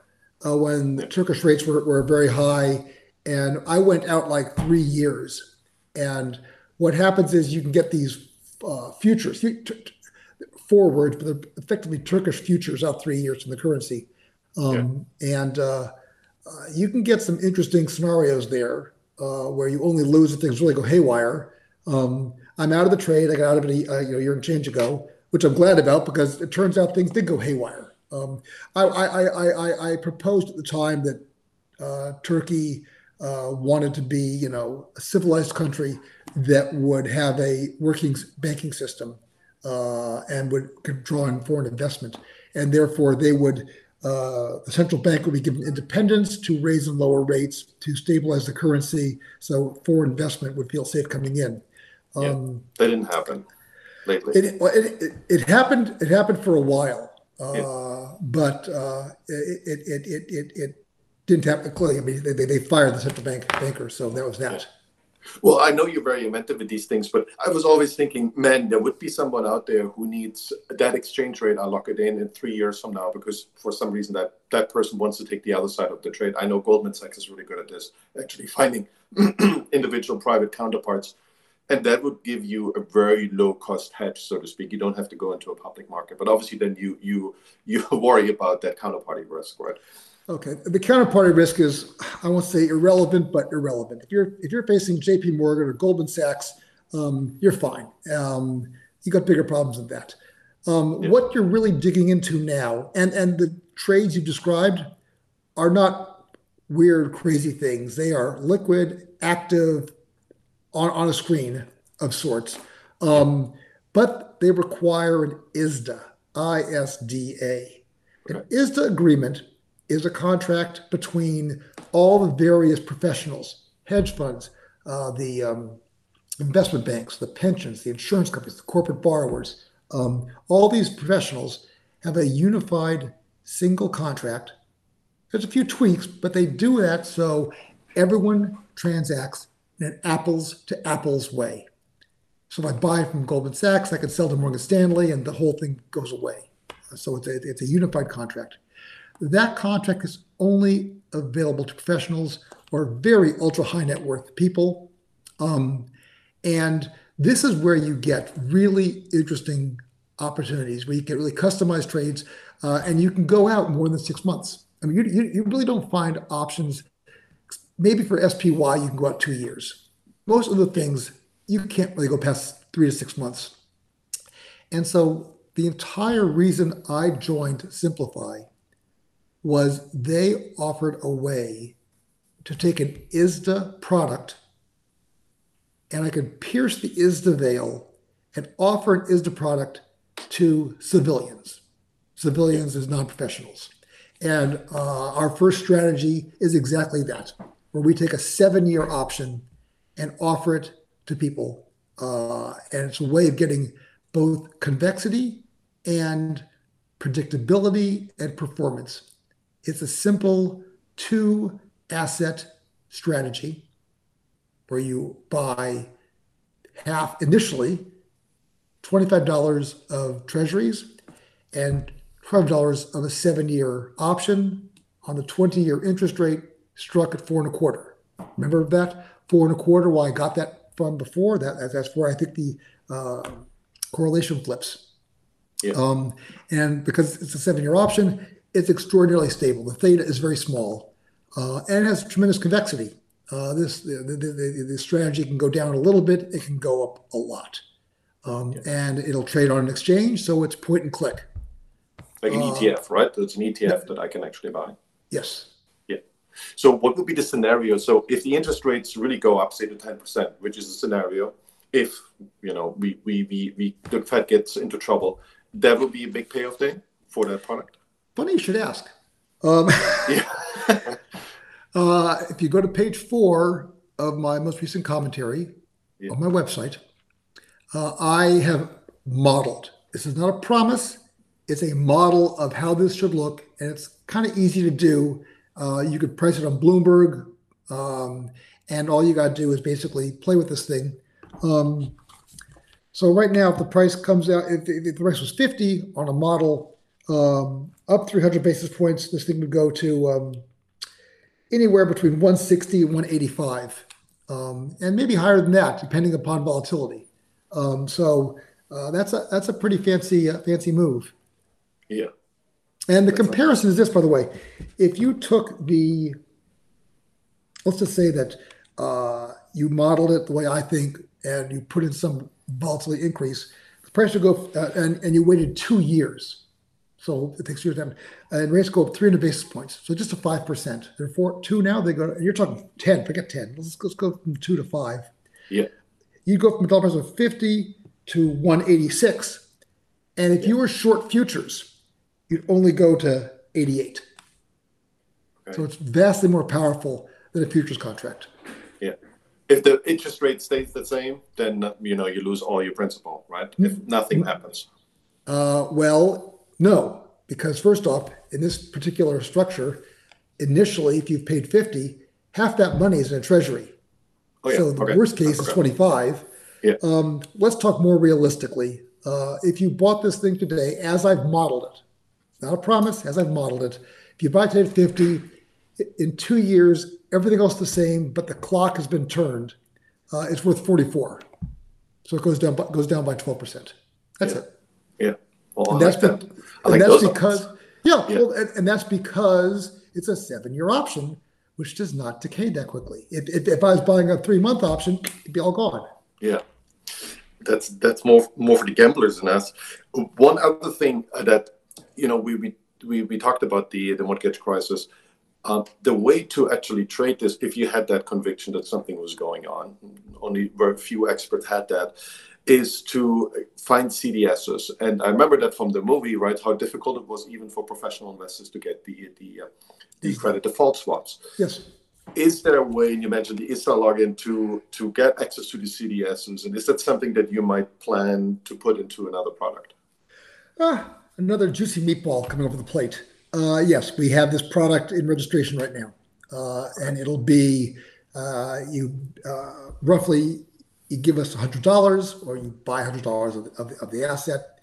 uh, when the Turkish rates were, were very high, and I went out like three years. And what happens is you can get these uh, futures, forwards, but they're effectively Turkish futures out three years from the currency, um, yeah. and uh, uh, you can get some interesting scenarios there uh, where you only lose if things really go haywire. Um, I'm out of the trade. I got out of it a you know, year and change ago, which I'm glad about because it turns out things did go haywire. Um, I, I, I, I, proposed at the time that uh, Turkey uh, wanted to be, you know, a civilized country that would have a working banking system uh, and would draw in foreign investment, and therefore they would uh, the central bank would be given independence to raise and lower rates to stabilize the currency, so foreign investment would feel safe coming in. Um, yeah, that didn't happen lately. It, it, it, it, happened. It happened for a while, uh, yeah. but uh, it, it, it, it, it didn't happen. Clearly, I mean, they, they fired the central bank banker, so that was that. Well, I know you're very inventive with these things, but I was always thinking, man, there would be someone out there who needs that exchange rate. I'll lock it in in three years from now because for some reason that that person wants to take the other side of the trade. I know Goldman Sachs is really good at this, actually finding [clears throat] individual private counterparts. And that would give you a very low cost hedge, so to speak. You don't have to go into a public market, but obviously then you you you [laughs] worry about that counterparty risk, right? Okay, the counterparty risk is I won't say irrelevant, but irrelevant. If you're if you're facing J.P. Morgan or Goldman Sachs, um, you're fine. Um, you got bigger problems than that. Um, yeah. What you're really digging into now, and and the trades you've described, are not weird, crazy things. They are liquid, active, on on a screen of sorts, um, but they require an ISDA, I-S-D-A. An ISDA agreement is a contract between all the various professionals, hedge funds, uh, the um, investment banks, the pensions, the insurance companies, the corporate borrowers. Um, all these professionals have a unified single contract. There's a few tweaks, but they do that so everyone transacts in an apples to apples way. So if I buy from Goldman Sachs, I can sell to Morgan Stanley, and the whole thing goes away. So it's a, it's a unified contract that contract is only available to professionals or very ultra high net worth people. Um, and this is where you get really interesting opportunities where you get really customized trades uh, and you can go out more than six months. I mean, you, you, you, really don't find options. Maybe for SPY, you can go out two years. Most of the things, you can't really go past three to six months. And so the entire reason I joined Simplify was they offered a way to take an ISDA product and I could pierce the ISDA veil and offer an ISDA product to civilians. Civilians as non professionals. And uh, our first strategy is exactly that, where we take a seven year option and offer it to people. Uh, and it's a way of getting both convexity and predictability and performance it's a simple two asset strategy where you buy half initially $25 of treasuries and $12 of a seven year option on the 20 year interest rate struck at four and a quarter. Remember that? Four and a quarter, well, I got that from before. That That's where I think the uh, correlation flips. Yeah. Um, and because it's a seven year option, it's extraordinarily stable. The theta is very small, uh, and it has tremendous convexity. Uh, this the, the, the, the, strategy can go down a little bit, it can go up a lot, um, and it'll trade on an exchange, so it's point and click. Like an uh, ETF, right? It's an ETF that I can actually buy. Yes. Yeah. So what would be the scenario? So if the interest rates really go up, say to ten percent, which is a scenario, if you know we we we, we the Fed gets into trouble, that would be a big payoff day for that product. Funny you should ask. Um, [laughs] yeah. [laughs] uh, if you go to page four of my most recent commentary yeah. on my website, uh, I have modeled. This is not a promise. It's a model of how this should look, and it's kind of easy to do. Uh, you could price it on Bloomberg, um, and all you got to do is basically play with this thing. Um, so right now, if the price comes out, if, if the price was 50 on a model um, up 300 basis points, this thing would go to um, anywhere between 160 and 185, um, and maybe higher than that, depending upon volatility. Um, so uh, that's a that's a pretty fancy uh, fancy move. Yeah. And the comparison is this, by the way. If you took the, let's just say that uh, you modeled it the way I think, and you put in some volatility increase, the price would go, uh, and, and you waited two years. So it takes years time, and rates go up 300 basis points. So just a 5%. They're four, two now, they go, you're talking 10, forget 10. Let's, let's go from two to five. Yeah. You go from a dollar price of 50 to 186. And if yeah. you were short futures, you'd only go to 88. Okay. So it's vastly more powerful than a futures contract. Yeah. If the interest rate stays the same, then you know you lose all your principal, right? Mm-hmm. If nothing happens. Uh, well, no, because first off, in this particular structure, initially, if you've paid 50, half that money is in a treasury. Oh, yeah. So the okay. worst case is 25. Yeah. Um, let's talk more realistically. Uh, if you bought this thing today, as I've modeled it, not a promise, as I've modeled it, if you buy today at 50, in two years, everything else the same, but the clock has been turned, uh, it's worth 44. So it goes down, by, goes down by 12%. That's yeah. it. Yeah. Well, and that's, like that. And that's because, yeah, yeah. Well, and, and that's because it's a seven year option, which does not decay that quickly. If, if, if I was buying a three month option, it'd be all gone. Yeah, that's that's more more for the gamblers than us. One other thing that you know we we we, we talked about the the mortgage crisis. Uh, the way to actually trade this, if you had that conviction that something was going on, only very few experts had that, is to find CDSs. And I remember that from the movie, right? How difficult it was even for professional investors to get the the uh, the credit default swaps. Yes is there a way, and you mentioned the ISDA login, to, to get access to the CDSs? And is that something that you might plan to put into another product? Uh, another juicy meatball coming over the plate. Uh, yes, we have this product in registration right now. Uh, and it'll be uh, you uh, roughly you give us $100 or you buy $100 of, of, of the asset.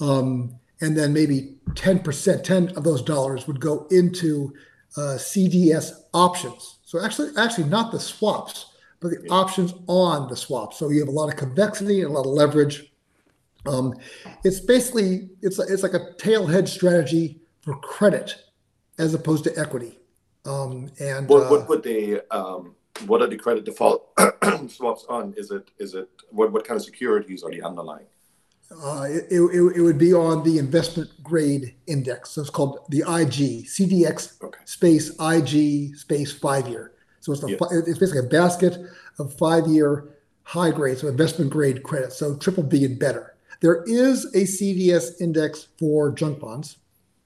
Um, and then maybe 10%, 10 of those dollars would go into uh, CDS options. So actually, actually not the swaps, but the options on the swaps. So you have a lot of convexity and a lot of leverage. Um, it's basically it's it's like a tail hedge strategy for credit as opposed to equity. Um, and what, what uh, would they um, what are the credit default [clears throat] swaps on? Is it is it what what kind of securities are the underlying? Uh, it, it, it, would be on the investment grade index. So it's called the IG, CDX okay. space IG space five year. So it's, a, yeah. it's basically a basket of five year high grade, so investment grade credit, so triple B and better. There is a CDS index for junk bonds,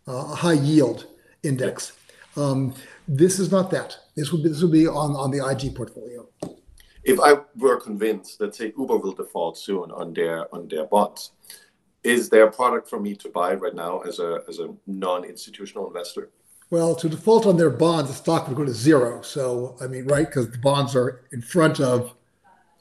uh, a high yield index. Yeah. Um, this is not that. This would be this would be on, on the IG portfolio if I were convinced that say Uber will default soon on their on their bonds, is there a product for me to buy right now as a as a non-institutional investor? Well, to default on their bonds, the stock would go to zero. So I mean, right, because the bonds are in front of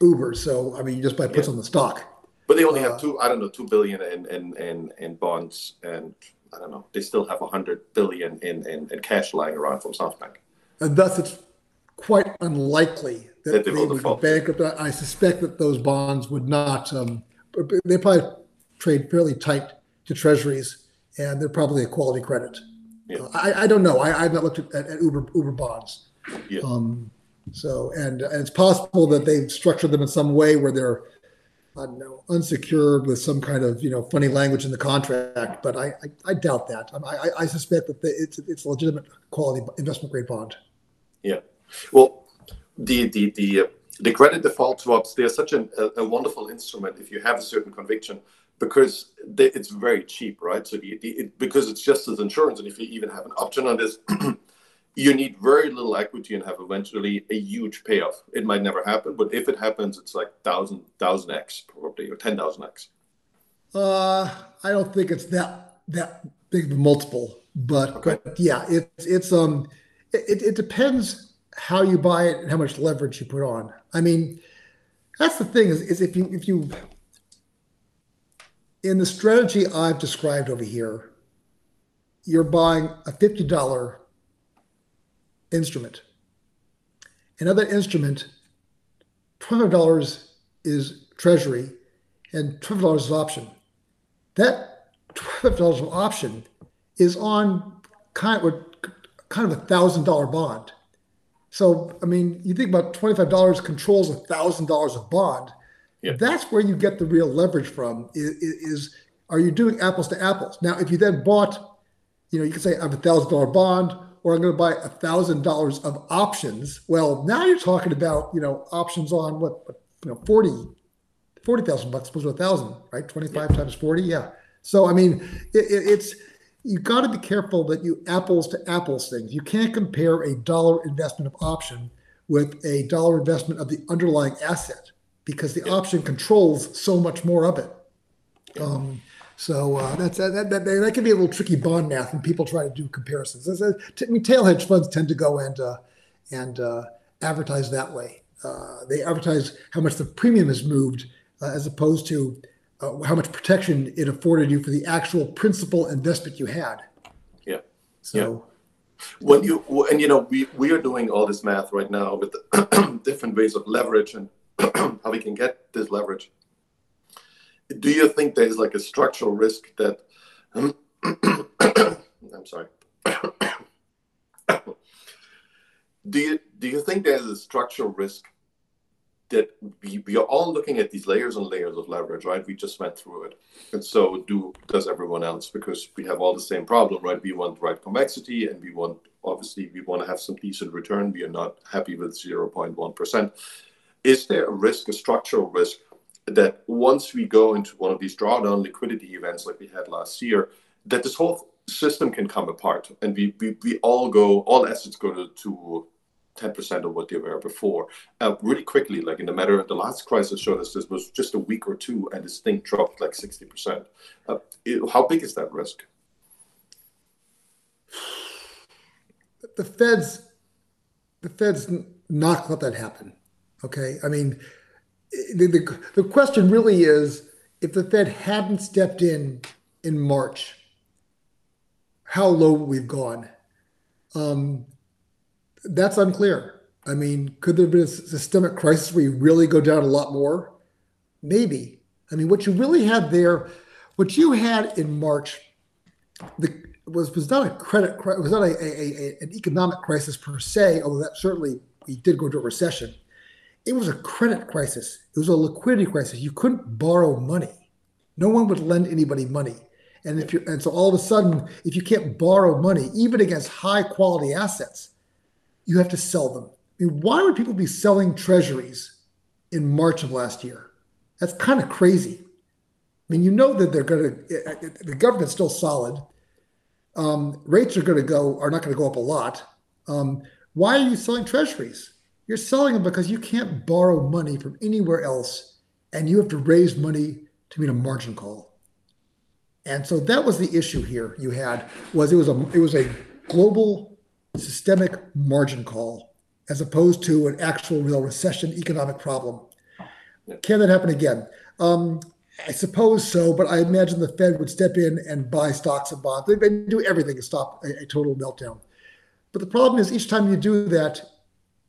Uber. So I mean, you just buy puts yeah. on the stock. But they only uh, have two, I don't know, two billion in in in, in bonds, and I don't know, they still have a hundred billion in, in in cash lying around from SoftBank. And thus, it's quite unlikely that, they, they would go bankrupt. I suspect that those bonds would not. Um, they probably trade fairly tight to treasuries, and they're probably a quality credit. Yeah. Uh, I, I don't know. I, I've not looked at, at, Uber Uber bonds. Yeah. Um, so and, and it's possible that they've structured them in some way where they're I don't know, unsecured with some kind of you know funny language in the contract, but I I, I doubt that. I, I, suspect that the, it's it's a legitimate quality investment grade bond. Yeah, well, the the the uh, the credit default swaps they're such an, a, a, wonderful instrument if you have a certain conviction because they, it's very cheap, right? So the, the it, because it's just as insurance, and if you even have an option on this. [clears throat] you need very little equity and have eventually a huge payoff. It might never happen, but if it happens, it's like thousand thousand x probably or ten thousand x. Uh, I don't think it's that that big of a multiple, but okay. but yeah, it's it's um it, it depends how you buy it and how much leverage you put on. I mean, that's the thing is, is if you if you in the strategy I've described over here, you're buying a fifty dollar instrument. Another instrument, $12 is treasury and $12 is option. That $12 of option is on kind of, kind of a $1,000 bond. So, I mean, you think about $25 controls $1,000 of bond. Yeah. That's where you get the real leverage from is, is, are you doing apples to apples? Now, if you then bought, you know, you could say I have a $1,000 bond or I'm going to buy a thousand dollars of options. Well, now you're talking about you know options on what, you know 40 40,000 bucks opposed to a thousand, right? 25 yeah. times 40. Yeah. So, I mean, it, it, it's, you got to be careful that you apples to apples things. You can't compare a dollar investment of option with a dollar investment of the underlying asset because the yeah. option controls so much more of it. Um, so uh, that's that, that, that, that can be a little tricky bond math when people try to do comparisons. I mean, tail hedge funds tend to go and uh, and uh, advertise that way. Uh, they advertise how much the premium has moved uh, as opposed to uh, how much protection it afforded you for the actual principal investment you had. Yeah. So. Yeah. When you and you know we we are doing all this math right now with [clears throat] different ways of leverage and [clears throat] how we can get this leverage do you think there's like a structural risk that [coughs] I'm sorry. [coughs] do you do you think there's a structural risk that we, we are all looking at these layers and layers of leverage, right? We just went through it. And so do does everyone else because we have all the same problem, right? We want right convexity and we want obviously we want to have some decent return. We are not happy with 0.1%. Is there a risk, a structural risk that once we go into one of these drawdown liquidity events like we had last year, that this whole system can come apart and we, we, we all go, all assets go to, to 10% of what they were before uh, really quickly. Like in the matter of the last crisis showed us this was just a week or two and this thing dropped like 60%. Uh, it, how big is that risk? The Fed's, the Fed's not let that happen. Okay. I mean, the, the, the question really is if the Fed hadn't stepped in in March, how low we've gone. Um, that's unclear. I mean, could there have been a systemic crisis where you really go down a lot more? Maybe. I mean, what you really had there, what you had in March, the, was was not a credit, was not a, a, a, an economic crisis per se, although that certainly we did go into a recession it was a credit crisis. It was a liquidity crisis. You couldn't borrow money. No one would lend anybody money. And if you and so all of a sudden, if you can't borrow money, even against high quality assets, you have to sell them. I mean, why would people be selling treasuries in March of last year? That's kind of crazy. I mean, you know that they're going to the government's still solid. Um, rates are going to go are not going to go up a lot. Um, why are you selling treasuries? You're selling them because you can't borrow money from anywhere else and you have to raise money to meet a margin call. And so that was the issue here you had was it was a it was a global systemic margin call as opposed to an actual real recession economic problem. Can that happen again? Um, I suppose so, but I imagine the Fed would step in and buy stocks and bonds. They, they do everything to stop a, a total meltdown. But the problem is each time you do that,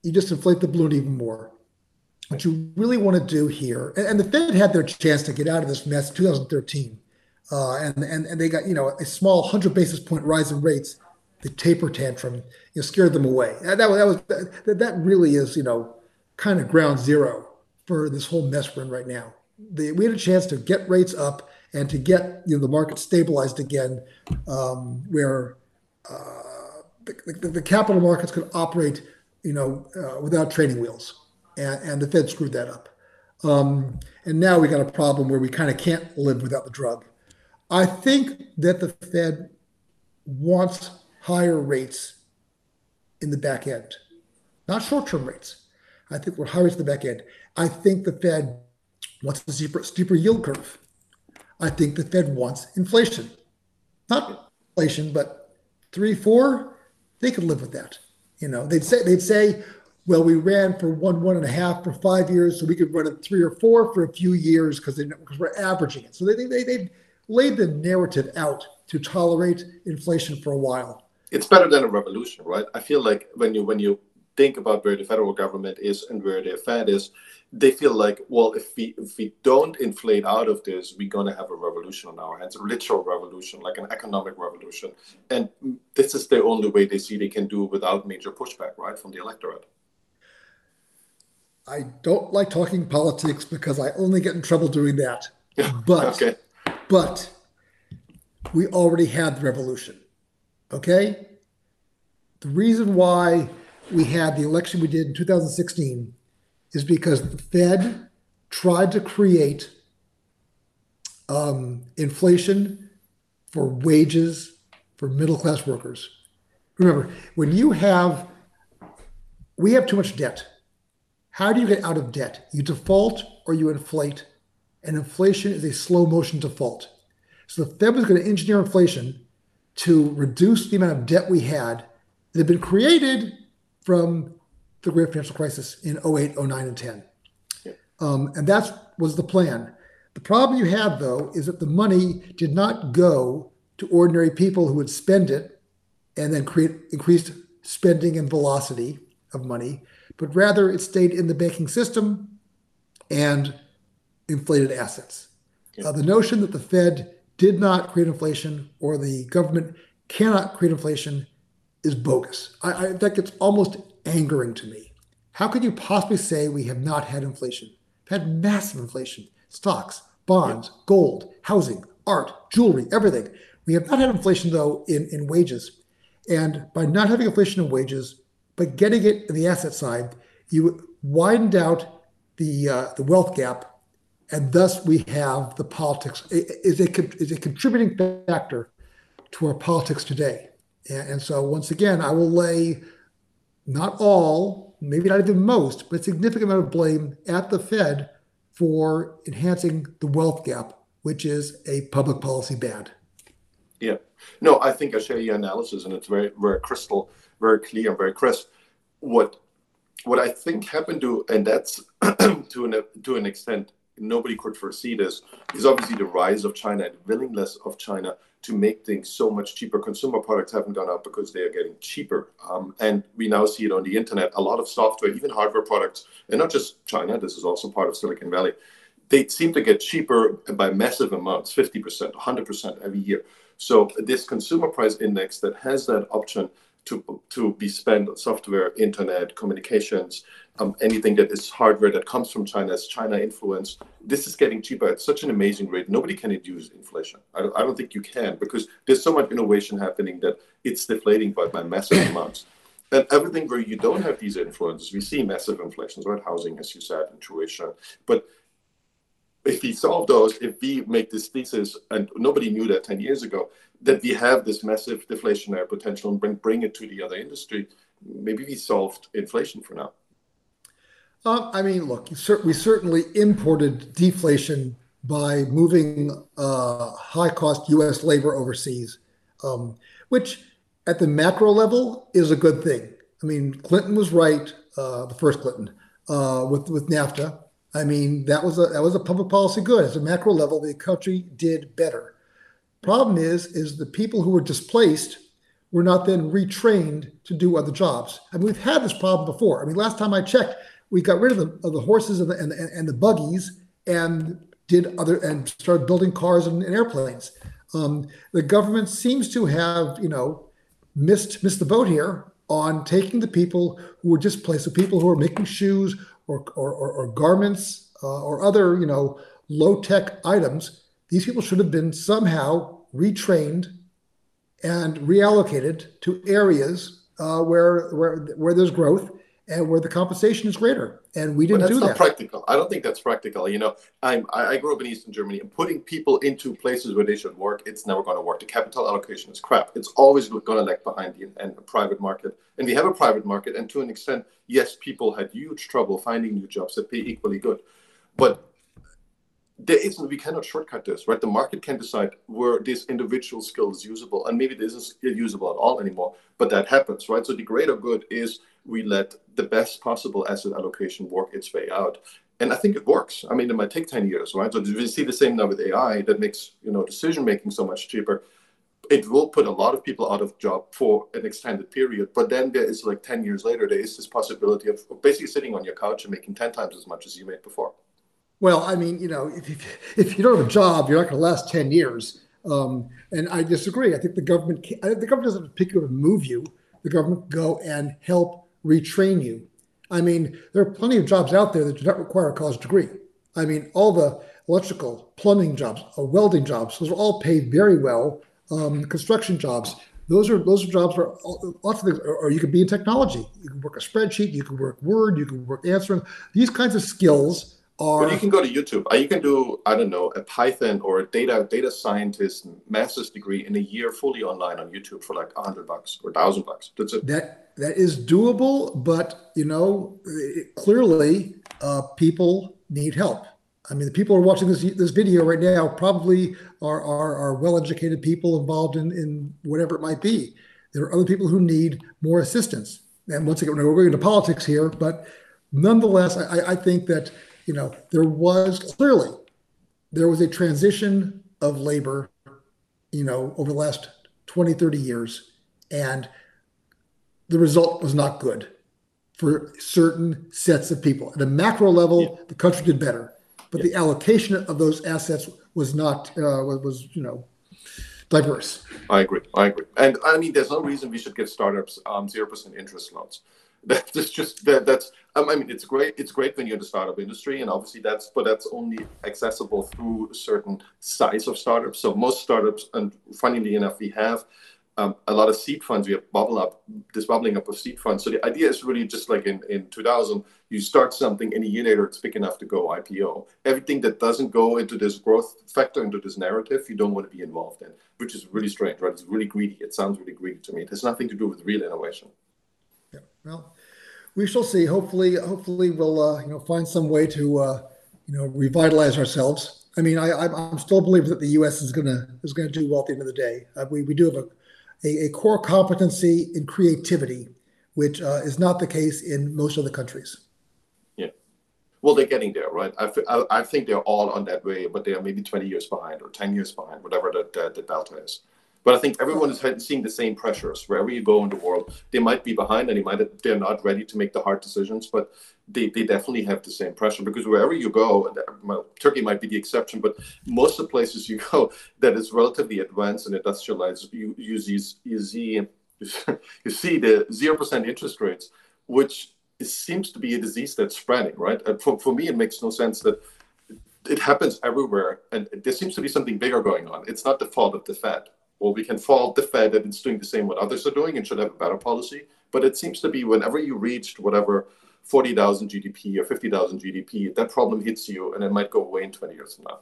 you just inflate the balloon even more. What you really want to do here, and, and the Fed had their chance to get out of this mess in 2013, uh, and, and and they got you know a small 100 basis point rise in rates, the taper tantrum, you know, scared them away. That, that, was that, that really is you know kind of ground zero for this whole mess we're in right now. the, we had a chance to get rates up and to get you know the market stabilized again, um, where uh, the, the, the, capital markets could operate you know uh, without training wheels, and, and, the Fed screwed that up. Um, and now we got a problem where we kind of can't live without the drug. I think that the Fed wants higher rates in the back end, not short-term rates. I think we're higher rates in the back end. I think the Fed wants a steeper, steeper yield curve. I think the Fed wants inflation. Not inflation, but three, four, they could live with that. You know, they'd say they'd say, well, we ran for one, one and a half for five years, so we could run at three or four for a few years because they because we're averaging it. So they they they laid the narrative out to tolerate inflation for a while. It's better than a revolution, right? I feel like when you when you think about where the federal government is and where the Fed is, they feel like, well, if we if we don't inflate out of this, we're gonna have a revolution on our hands, a literal revolution, like an economic revolution. And this is the only way they see they can do without major pushback, right, from the electorate. I don't like talking politics because I only get in trouble doing that. [laughs] But okay. but we already had the revolution. Okay? The reason why we had the election we did in 2016 is because the Fed tried to create um, inflation for wages for middle class workers. Remember, when you have, we have too much debt. How do you get out of debt? You default or you inflate, and inflation is a slow motion default. So the Fed was going to engineer inflation to reduce the amount of debt we had that had been created from the great financial crisis in 08, 09, and 10. Um, and that was the plan. The problem you have, though, is that the money did not go to ordinary people who would spend it and then create increased spending and velocity of money, but rather it stayed in the banking system and inflated assets. Uh, the notion that the Fed did not create inflation or the government cannot create inflation is bogus. I, I that gets almost angering to me. How could you possibly say we have not had inflation? We've had massive inflation. Stocks, bonds, gold, housing, art, jewelry, everything. We have not had inflation though in, in wages. And by not having inflation in wages, but getting it in the asset side, you widened out the uh, the wealth gap, and thus we have the politics is a is a contributing factor to our politics today. And, and so once again, I will lay not all, maybe not even most, but significant amount of blame at the Fed for enhancing the wealth gap, which is a public policy bad. Yeah. No, I think I share your analysis and it's very, very crystal, very clear, and very crisp. What what I think happened to, and that's [clears throat] to an to an extent nobody could foresee this, is obviously the rise of China and willingness of China to make things so much cheaper. Consumer products haven't gone up because they are getting cheaper. Um, and we now see it on the internet. A lot of software, even hardware products, and not just China, this is also part of Silicon Valley, they seem to get cheaper by massive amounts 50%, 100% every year. So, this consumer price index that has that option to, to be spent on software, internet, communications, um, anything that is hardware that comes from China is China influence. This is getting cheaper at such an amazing rate. Nobody can induce inflation. I don't, I don't think you can because there's so much innovation happening that it's deflating by, by massive [coughs] amounts. And everything where you don't have these influences, we see massive inflations, right? Housing, as you said, tuition. But if we solve those, if we make this thesis, and nobody knew that 10 years ago, that we have this massive deflationary potential and bring, bring it to the other industry, maybe we solved inflation for now. Uh, I mean, look, we certainly imported deflation by moving uh, high cost US labor overseas, um, which at the macro level is a good thing. I mean, Clinton was right, uh, the first Clinton, uh, with, with NAFTA. I mean, that was a that was a public policy good. At the macro level, the country did better. Problem is, is the people who were displaced were not then retrained to do other jobs. I mean, we've had this problem before. I mean, last time I checked, we got rid of the, of the horses and the, and, and the buggies and did other and started building cars and, and airplanes. Um, the government seems to have, you know, missed missed the boat here on taking the people who were displaced, the people who are making shoes or or, or, or garments uh, or other, you know, low tech items, these people should have been somehow retrained and reallocated to areas uh, where, where, where there's growth and where the compensation is greater. And we didn't that's do not that. practical. I don't think that's practical. You know, I'm, I grew up in Eastern Germany and putting people into places where they should work, it's never going to work. The capital allocation is crap. It's always going to lag behind the and a private market. And we have a private market. And to an extent, yes, people had huge trouble finding new jobs that pay equally good. But there isn't, we cannot shortcut this, right? The market can decide where this individual skill is usable. And maybe this isn't usable at all anymore, but that happens, right? So the greater good is we let the best possible asset allocation work its way out. And I think it works. I mean, it might take 10 years, right? So we see the same now with AI that makes, you know, decision making so much cheaper. It will put a lot of people out of job for an extended period. But then there is like 10 years later, there is this possibility of basically sitting on your couch and making 10 times as much as you made before. Well, I mean, you know, if, if, if you don't have a job, you're not going to last 10 years. Um, and I disagree. I think the government, the government doesn't pick you and move you. The government go and help retrain you. I mean, there are plenty of jobs out there that do not require a college degree. I mean, all the electrical, plumbing jobs, uh, welding jobs, those are all paid very well. Um, construction jobs, those are those are jobs where lots of things. Or, or, you could be in technology. You can work a spreadsheet. You can work Word. You can work answering. These kinds of skills But you can go to YouTube. Uh, you can do I don't know a Python or a data data scientist master's degree in a year fully online on YouTube for like a hundred bucks or thousand bucks. That's it. That that is doable, but you know, it, clearly, uh, people need help. I mean, the people who are watching this this video right now probably are are, are well educated people involved in in whatever it might be. There are other people who need more assistance. And once again, we're going into politics here, but nonetheless, I, I think that you know there was clearly there was a transition of labor, you know, over the last 20, 30 years, and the result was not good for certain sets of people. At a macro level, yeah. the country did better, but yeah. the allocation of those assets was not uh, was you know diverse. I agree. I agree. And I mean, there's no reason we should give startups um, zero um, percent interest loans. That's just that, that's. Um, I mean, it's great. It's great when you're in the startup industry, and obviously that's, but that's only accessible through a certain size of startups. So most startups, and funnily enough, we have um, a lot of seed funds. We have bubble up, this bubbling up of seed funds. So the idea is really just like in, in 2000, you start something and a year later it's big enough to go IPO. Everything that doesn't go into this growth factor, into this narrative, you don't want to be involved in, which is really strange, right? It's really greedy. It sounds really greedy to me. It has nothing to do with real innovation. Yeah, well, we shall see. Hopefully, hopefully we'll uh, you know find some way to uh, you know revitalize ourselves. I mean, I, I'm still a believer that the U.S. is gonna is gonna do well at the end of the day. Uh, we we do have a a, a core competency in creativity, which uh, is not the case in most other countries. Yeah. Well, they're getting there, right? I, I, I think they're all on that way, but they are maybe 20 years behind or 10 years behind, whatever the, the, the delta is. But I think everyone is seeing the same pressures wherever you go in the world. They might be behind and they might they're not ready to make the hard decisions, but they, they definitely have the same pressure because wherever you go, uh, well, Turkey might be the exception, but most of the places you go [laughs] that is relatively advanced and industrialized, you, you, see, you, see, [laughs] you see the 0% interest rates, which seems to be a disease that's spreading, right? And for, for me, it makes no sense that it happens everywhere and there seems to be something bigger going on. It's not the fault of the Fed. Well, we can fault the Fed that it's doing the same what others are doing and should have a better policy. But it seems to be whenever you reached whatever 40,000 GDP or 50,000 GDP, that problem hits you and it might go away in 20 years from now.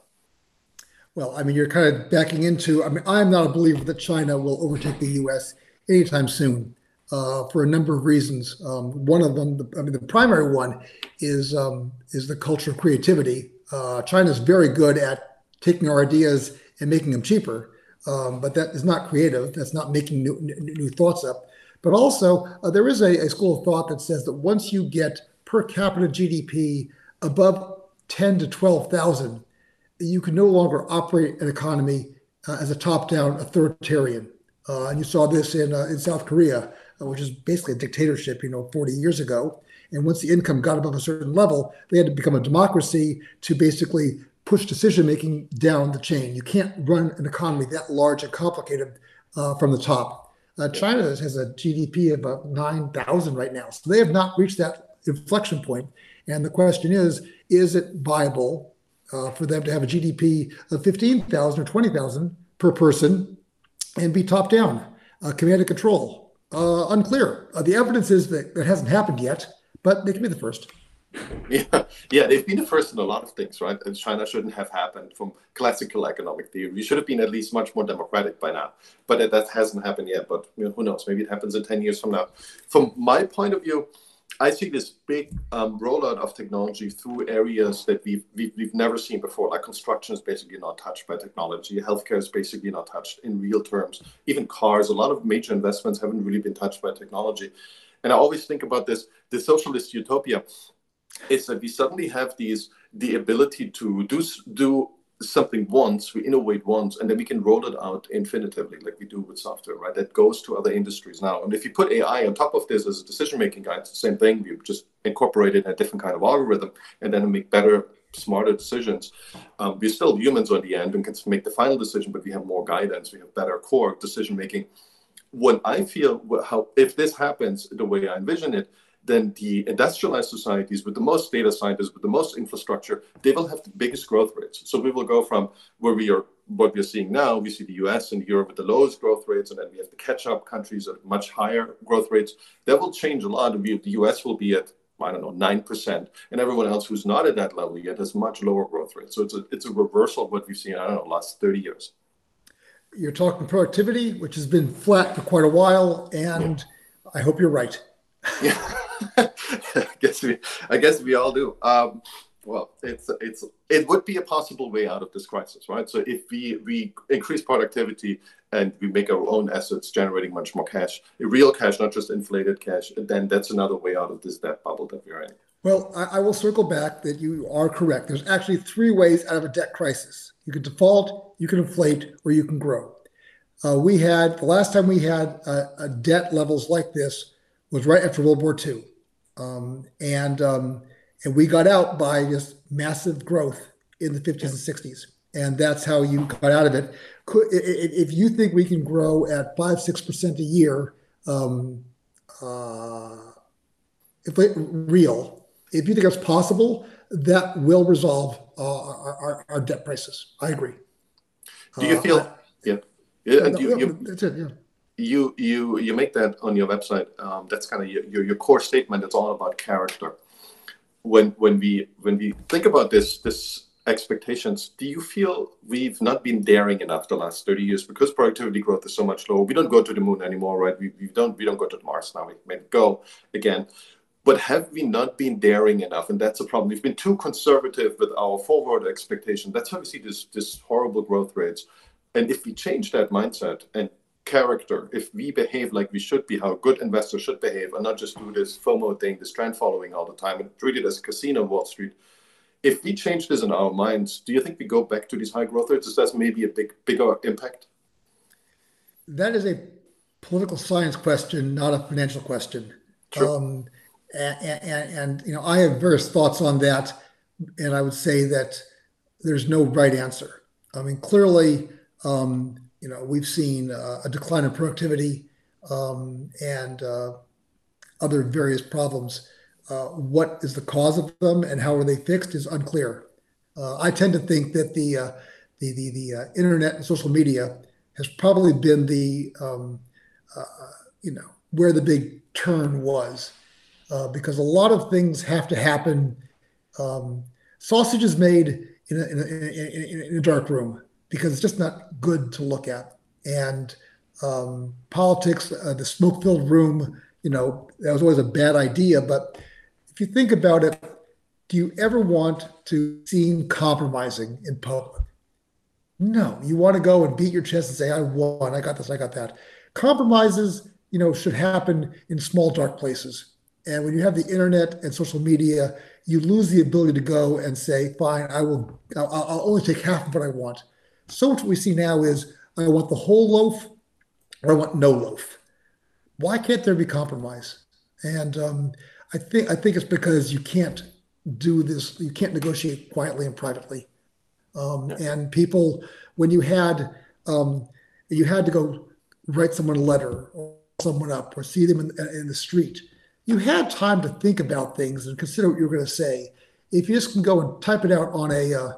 Well, I mean, you're kind of backing into, I mean, I'm not a believer that China will overtake the US anytime soon uh, for a number of reasons. Um, one of them, I mean, the primary one is, um, is the culture of creativity. Uh, China is very good at taking our ideas and making them cheaper, um, but that is not creative. That's not making new, new thoughts up. But also, uh, there is a, a, school of thought that says that once you get per capita GDP above 10 to 12,000, you can no longer operate an economy uh, as a top-down authoritarian. Uh, and you saw this in uh, in South Korea, uh, which is basically a dictatorship, you know, 40 years ago. And once the income got above a certain level, they had to become a democracy to basically push decision making down the chain. You can't run an economy that large and complicated uh, from the top. Uh, China has a GDP of about 9,000 right now. So they have not reached that inflection point. And the question is, is it viable uh, for them to have a GDP of 15,000 or 20,000 per person and be top down, uh, command and control. Uh, unclear. Uh, the evidence is that that hasn't happened yet, but they can be the first. [laughs] Yeah, yeah, they've been the first in a lot of things, right? And China shouldn't have happened from classical economic theory. We should have been at least much more democratic by now, but that hasn't happened yet. But you know, who knows? Maybe it happens in ten years from now. From my point of view, I see this big um, rollout of technology through areas that we've, we've, we've never seen before. Like construction is basically not touched by technology. Healthcare is basically not touched in real terms. Even cars, a lot of major investments haven't really been touched by technology. And I always think about this: the socialist utopia is that we suddenly have these the ability to do do something once, we innovate once, and then we can roll it out infinitively, like we do with software, right? That goes to other industries now. And if you put AI on top of this as a decision-making guide, it's the same thing. We just incorporate it in a different kind of algorithm and then make better, smarter decisions. Um, we're still humans on the end and can make the final decision, but we have more guidance. We have better core decision-making. What I feel, how if this happens the way I envision it, then the industrialized societies with the most data scientists, with the most infrastructure, they will have the biggest growth rates. So we will go from where we are, what we're seeing now, we see the US and Europe with the lowest growth rates, and then we have the catch up countries at much higher growth rates. That will change a lot. We, the US will be at I don't know, 9%. And everyone else who's not at that level yet has much lower growth rates. So it's a, it's a reversal of what we've seen, I don't know, last 30 years. You're talking productivity, which has been flat for quite a while. And I hope you're right. Yeah. [laughs] I [laughs] guess we, I guess we all do. Um, well, it's it's it would be a possible way out of this crisis, right? So if we we increase productivity and we make our own assets generating much more cash, real cash, not just inflated cash, then that's another way out of this debt bubble that we're in. Well, I, I will circle back that you are correct. There's actually three ways out of a debt crisis: you can default, you can inflate, or you can grow. Uh, we had the last time we had a debt levels like this was right after World War II. Um, and um, and we got out by just massive growth in the 50s and 60s, and that's how you got out of it. Could, if you think we can grow at five six percent a year, um, uh, if it, real, if you think it's possible, that will resolve uh, our, our, our, debt prices. I agree. Do you feel? Uh, yeah. Yeah, no, you, you, that's it. Yeah you you you make that on your website. Um, that's kind of your, your, core statement. It's all about character. When when we when we think about this this expectations, do you feel we've not been daring enough the last thirty years because productivity growth is so much lower? We don't go to the moon anymore, right? We, we don't we don't go to Mars now. We may go again. But have we not been daring enough? And that's a problem. We've been too conservative with our forward expectation. That's how we see this this horrible growth rates. And if we change that mindset and character, if we behave like we should be, how good investors should behave, and not just do this FOMO thing, this trend following all the time, and treat it as a casino on Wall Street. If we change this in our minds, do you think we go back to these high growth rates? Is that maybe a big, bigger impact? That is a political science question, not a financial question. Um, and, and, and, you know, I have various thoughts on that, and I would say that there's no right answer. I mean, clearly, um, you know, we've seen uh, a decline in productivity um, and uh, other various problems. Uh, what is the cause of them and how are they fixed is unclear. Uh, I tend to think that the uh, the the, the uh, internet and social media has probably been the um, you know where the big turn was because a lot of things have to happen. Um, sausage is made in a, in a, in a, in a dark room because it's just not good to look at. And um, politics, uh, the smoke filled room, you know, that was always a bad idea. But if you think about it, do you ever want to seem compromising in public? No, you want to go and beat your chest and say, I won, I got this, I got that. Compromises, you know, should happen in small, dark places. And when you have the internet and social media, you lose the ability to go and say, fine, I will, I'll, I'll only take half of what I want. So what we see now is I want the whole loaf or I want no loaf. Why can't there be compromise? And um, I think I think it's because you can't do this. You can't negotiate quietly and privately. Um, and people, when you had um, you had to go write someone a letter or someone up or see them in, in the street, you had time to think about things and consider what you were going to say. If you just can go and type it out on a uh,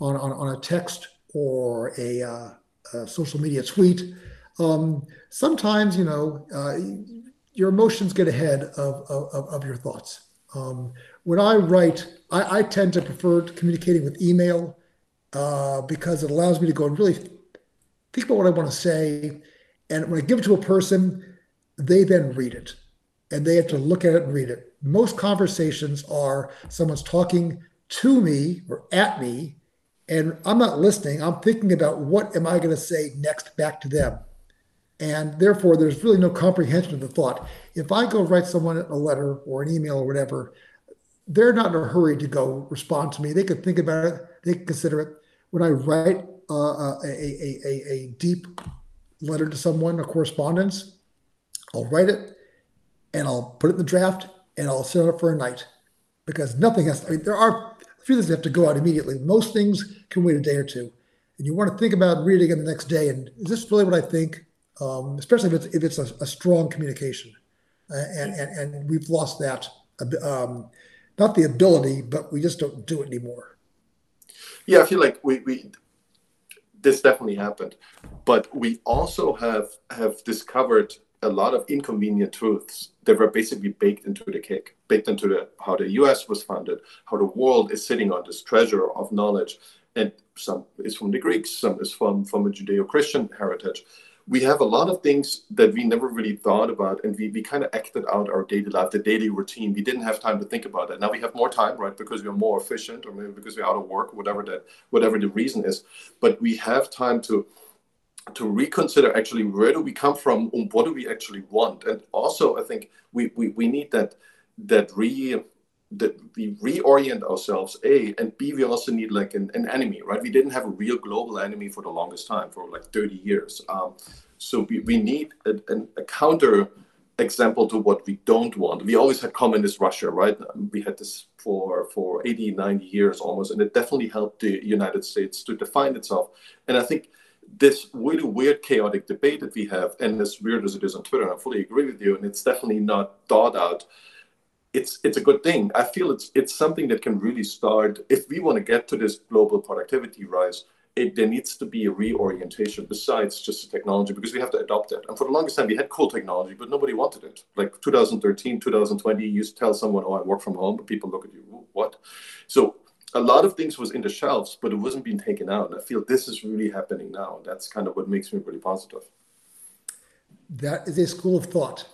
on, on, on a text or a, uh, a social media tweet, um, sometimes, you know, uh, your emotions get ahead of, of, of your thoughts. Um, when I write, I, I, tend to prefer communicating with email uh, because it allows me to go and really think about what I want to say. And when I give it to a person, they then read it and they have to look at it and read it. Most conversations are someone's talking to me or at me, and I'm not listening. I'm thinking about what am I going to say next back to them. And therefore, there's really no comprehension of the thought. If I go write someone a letter or an email or whatever, they're not in a hurry to go respond to me. They can think about it, they can consider it. When I write uh, uh a, a, a, a deep letter to someone, a correspondence, I'll write it and I'll put it in the draft and I'll set it for a night because nothing has. I mean, there are a few things have to go out immediately. Most things can wait a day or two, and you want to think about reading it the next day. And is this really what I think? Um, especially if it's if it's a, a strong communication, uh, and, and and we've lost that. Um, not the ability, but we just don't do it anymore. Yeah, I feel like we, we this definitely happened, but we also have have discovered a lot of inconvenient truths that were basically baked into the cake, baked into the how the U.S. was founded, how the world is sitting on this treasure of knowledge, and some is from the Greeks, some is from from a Judeo-Christian heritage, we have a lot of things that we never really thought about and we, we kind of acted out our daily life the daily routine. We didn't have time to think about it now we have more time right because we're more efficient or maybe because we're out of work whatever that whatever the reason is. But we have time to to reconsider actually where do we come from and what do we actually want. And also i think we we, we need that that re that we reorient ourselves a and b we also need like an, an enemy right? We didn't have a real global enemy for the longest time for like 30 years. Um, so we, we need a, a, counter example to what we don't want. We always had communist russia right? We had this for for 80 90 years almost and it definitely helped the united states to define itself. And i think this really weird chaotic debate that we have and as weird as it is on twitter i fully agree with you and it's definitely not thought out it's it's a good thing. I feel it's it's something that can really start if we want to get to this global productivity rise. It, there needs to be a reorientation besides just the technology because we have to adopt it. And for the longest time, we had cool technology, but nobody wanted it. Like 2013, 2020, you tell someone, "Oh, I work from home," but people look at you, "What?" So a lot of things was in the shelves, but it wasn't being taken out. And I feel this is really happening now. That's kind of what makes me really positive. That is a school of thought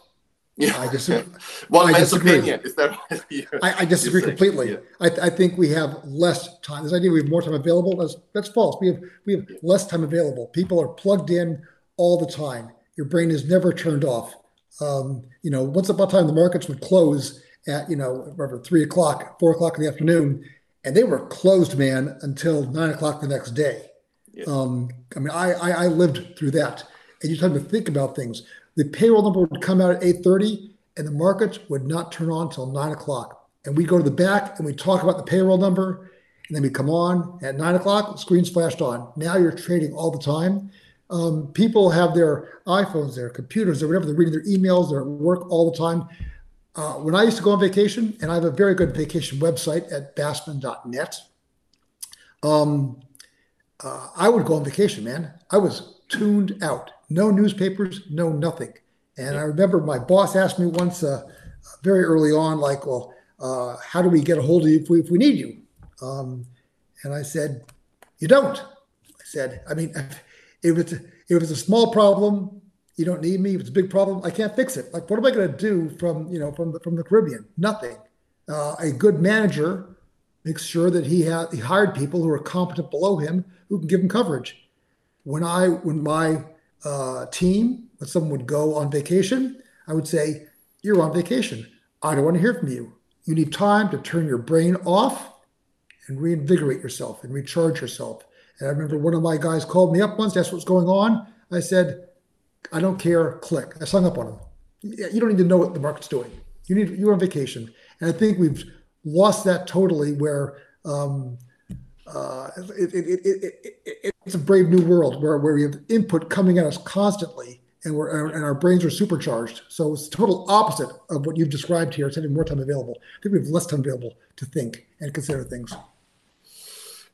yeah. I [laughs] disagree. One man's opinion. Is that [laughs] I, I, disagree completely. Yeah. I, I, think we have less time. This idea we have more time available, that's, that's false. We have we have yeah. less time available. People are plugged in all the time. Your brain is never turned off. Um, you know, once upon a time the markets would close at, you know, whatever, three o'clock, four o'clock in the afternoon, and they were closed, man, until nine o'clock the next day. Yeah. Um, I mean, I, I, I lived through that. And you have to think about things the payroll number would come out at 8.30 and the markets would not turn on until 9 o'clock. And we go to the back and we talk about the payroll number and then we come on at 9 o'clock, the screen's flashed on. Now you're trading all the time. Um, people have their iPhones, their computers, or whatever. They're reading their emails. They're at work all the time. Uh, when I used to go on vacation, and I have a very good vacation website at bassman.net, um, uh, I would go on vacation, man. I was tuned out no newspapers, no nothing. And I remember my boss asked me once, uh, very early on, like, well, uh, how do we get a hold of you if we, if we need you? Um, and I said, you don't. I said, I mean, [laughs] if it's, if it's a small problem, you don't need me. If it's a big problem, I can't fix it. Like, what am I going to do from, you know, from the, from the Caribbean? Nothing. Uh, a good manager makes sure that he, ha- he hired people who are competent below him who can give him coverage. When I, when my uh, team, when someone would go on vacation, I would say, You're on vacation. I don't want to hear from you. You need time to turn your brain off and reinvigorate yourself and recharge yourself. And I remember one of my guys called me up once, asked what's going on. I said, I don't care, click. I hung up on them. You don't need to know what the market's doing. You need you're on vacation. And I think we've lost that totally where um, uh, it, it, it, it's a brave new world where, where we have input coming at us constantly and we're and our brains are supercharged. So it's total opposite of what you've described here. It's having more time available. I think we have less time available to think and consider things.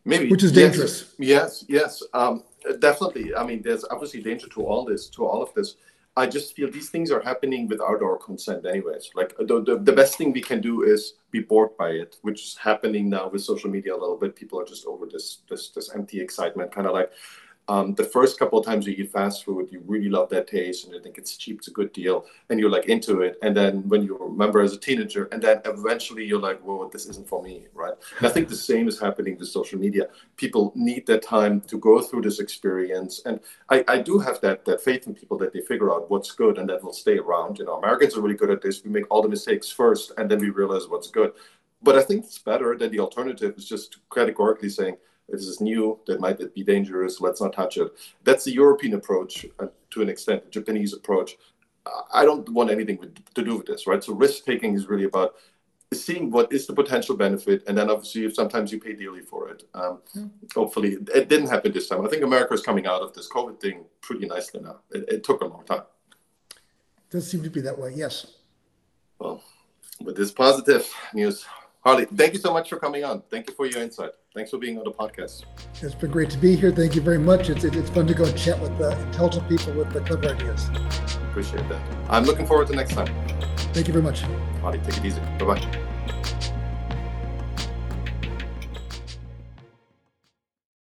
maybe which is yes, dangerous. Yes, yes, um, definitely. I mean, there's obviously danger to all this, to all of this. I just feel these things are happening without our consent, anyways. Like the, the, the best thing we can do is be bored by it, which is happening now with social media a little bit. People are just over this this this empty excitement, kind of like um, the first couple of times you eat fast food, you really love that taste and you think it's cheap, it's a good deal, and you're like into it. And then when you remember as a teenager, and then eventually you're like, whoa, this isn't for me, right? And I think the same is happening with social media. People need that time to go through this experience. And I, I do have that, that faith in people that they figure out what's good and that will stay around. You know, Americans are really good at this. We make all the mistakes first and then we realize what's good. But I think it's better than the alternative is just categorically saying, this is new, that might be dangerous, let's not touch it. That's the European approach uh, to an extent, the Japanese approach. I don't want anything with, to do with this, right? So risk taking is really about seeing what is the potential benefit, and then obviously sometimes you pay dearly for it. Um, mm. Hopefully, it didn't happen this time. I think America is coming out of this COVID thing pretty nicely now. It, it took a long time. It Does seem to be that way, yes. Well, with this positive news, Harley, thank you so much for coming on. Thank you for your insight. Thanks for being on the podcast. It's been great to be here. Thank you very much. It's, it's fun to go chat with the intelligent people with the clever ideas. Appreciate that. I'm looking forward to next time. Thank you very much. Harley, take it easy. Bye bye.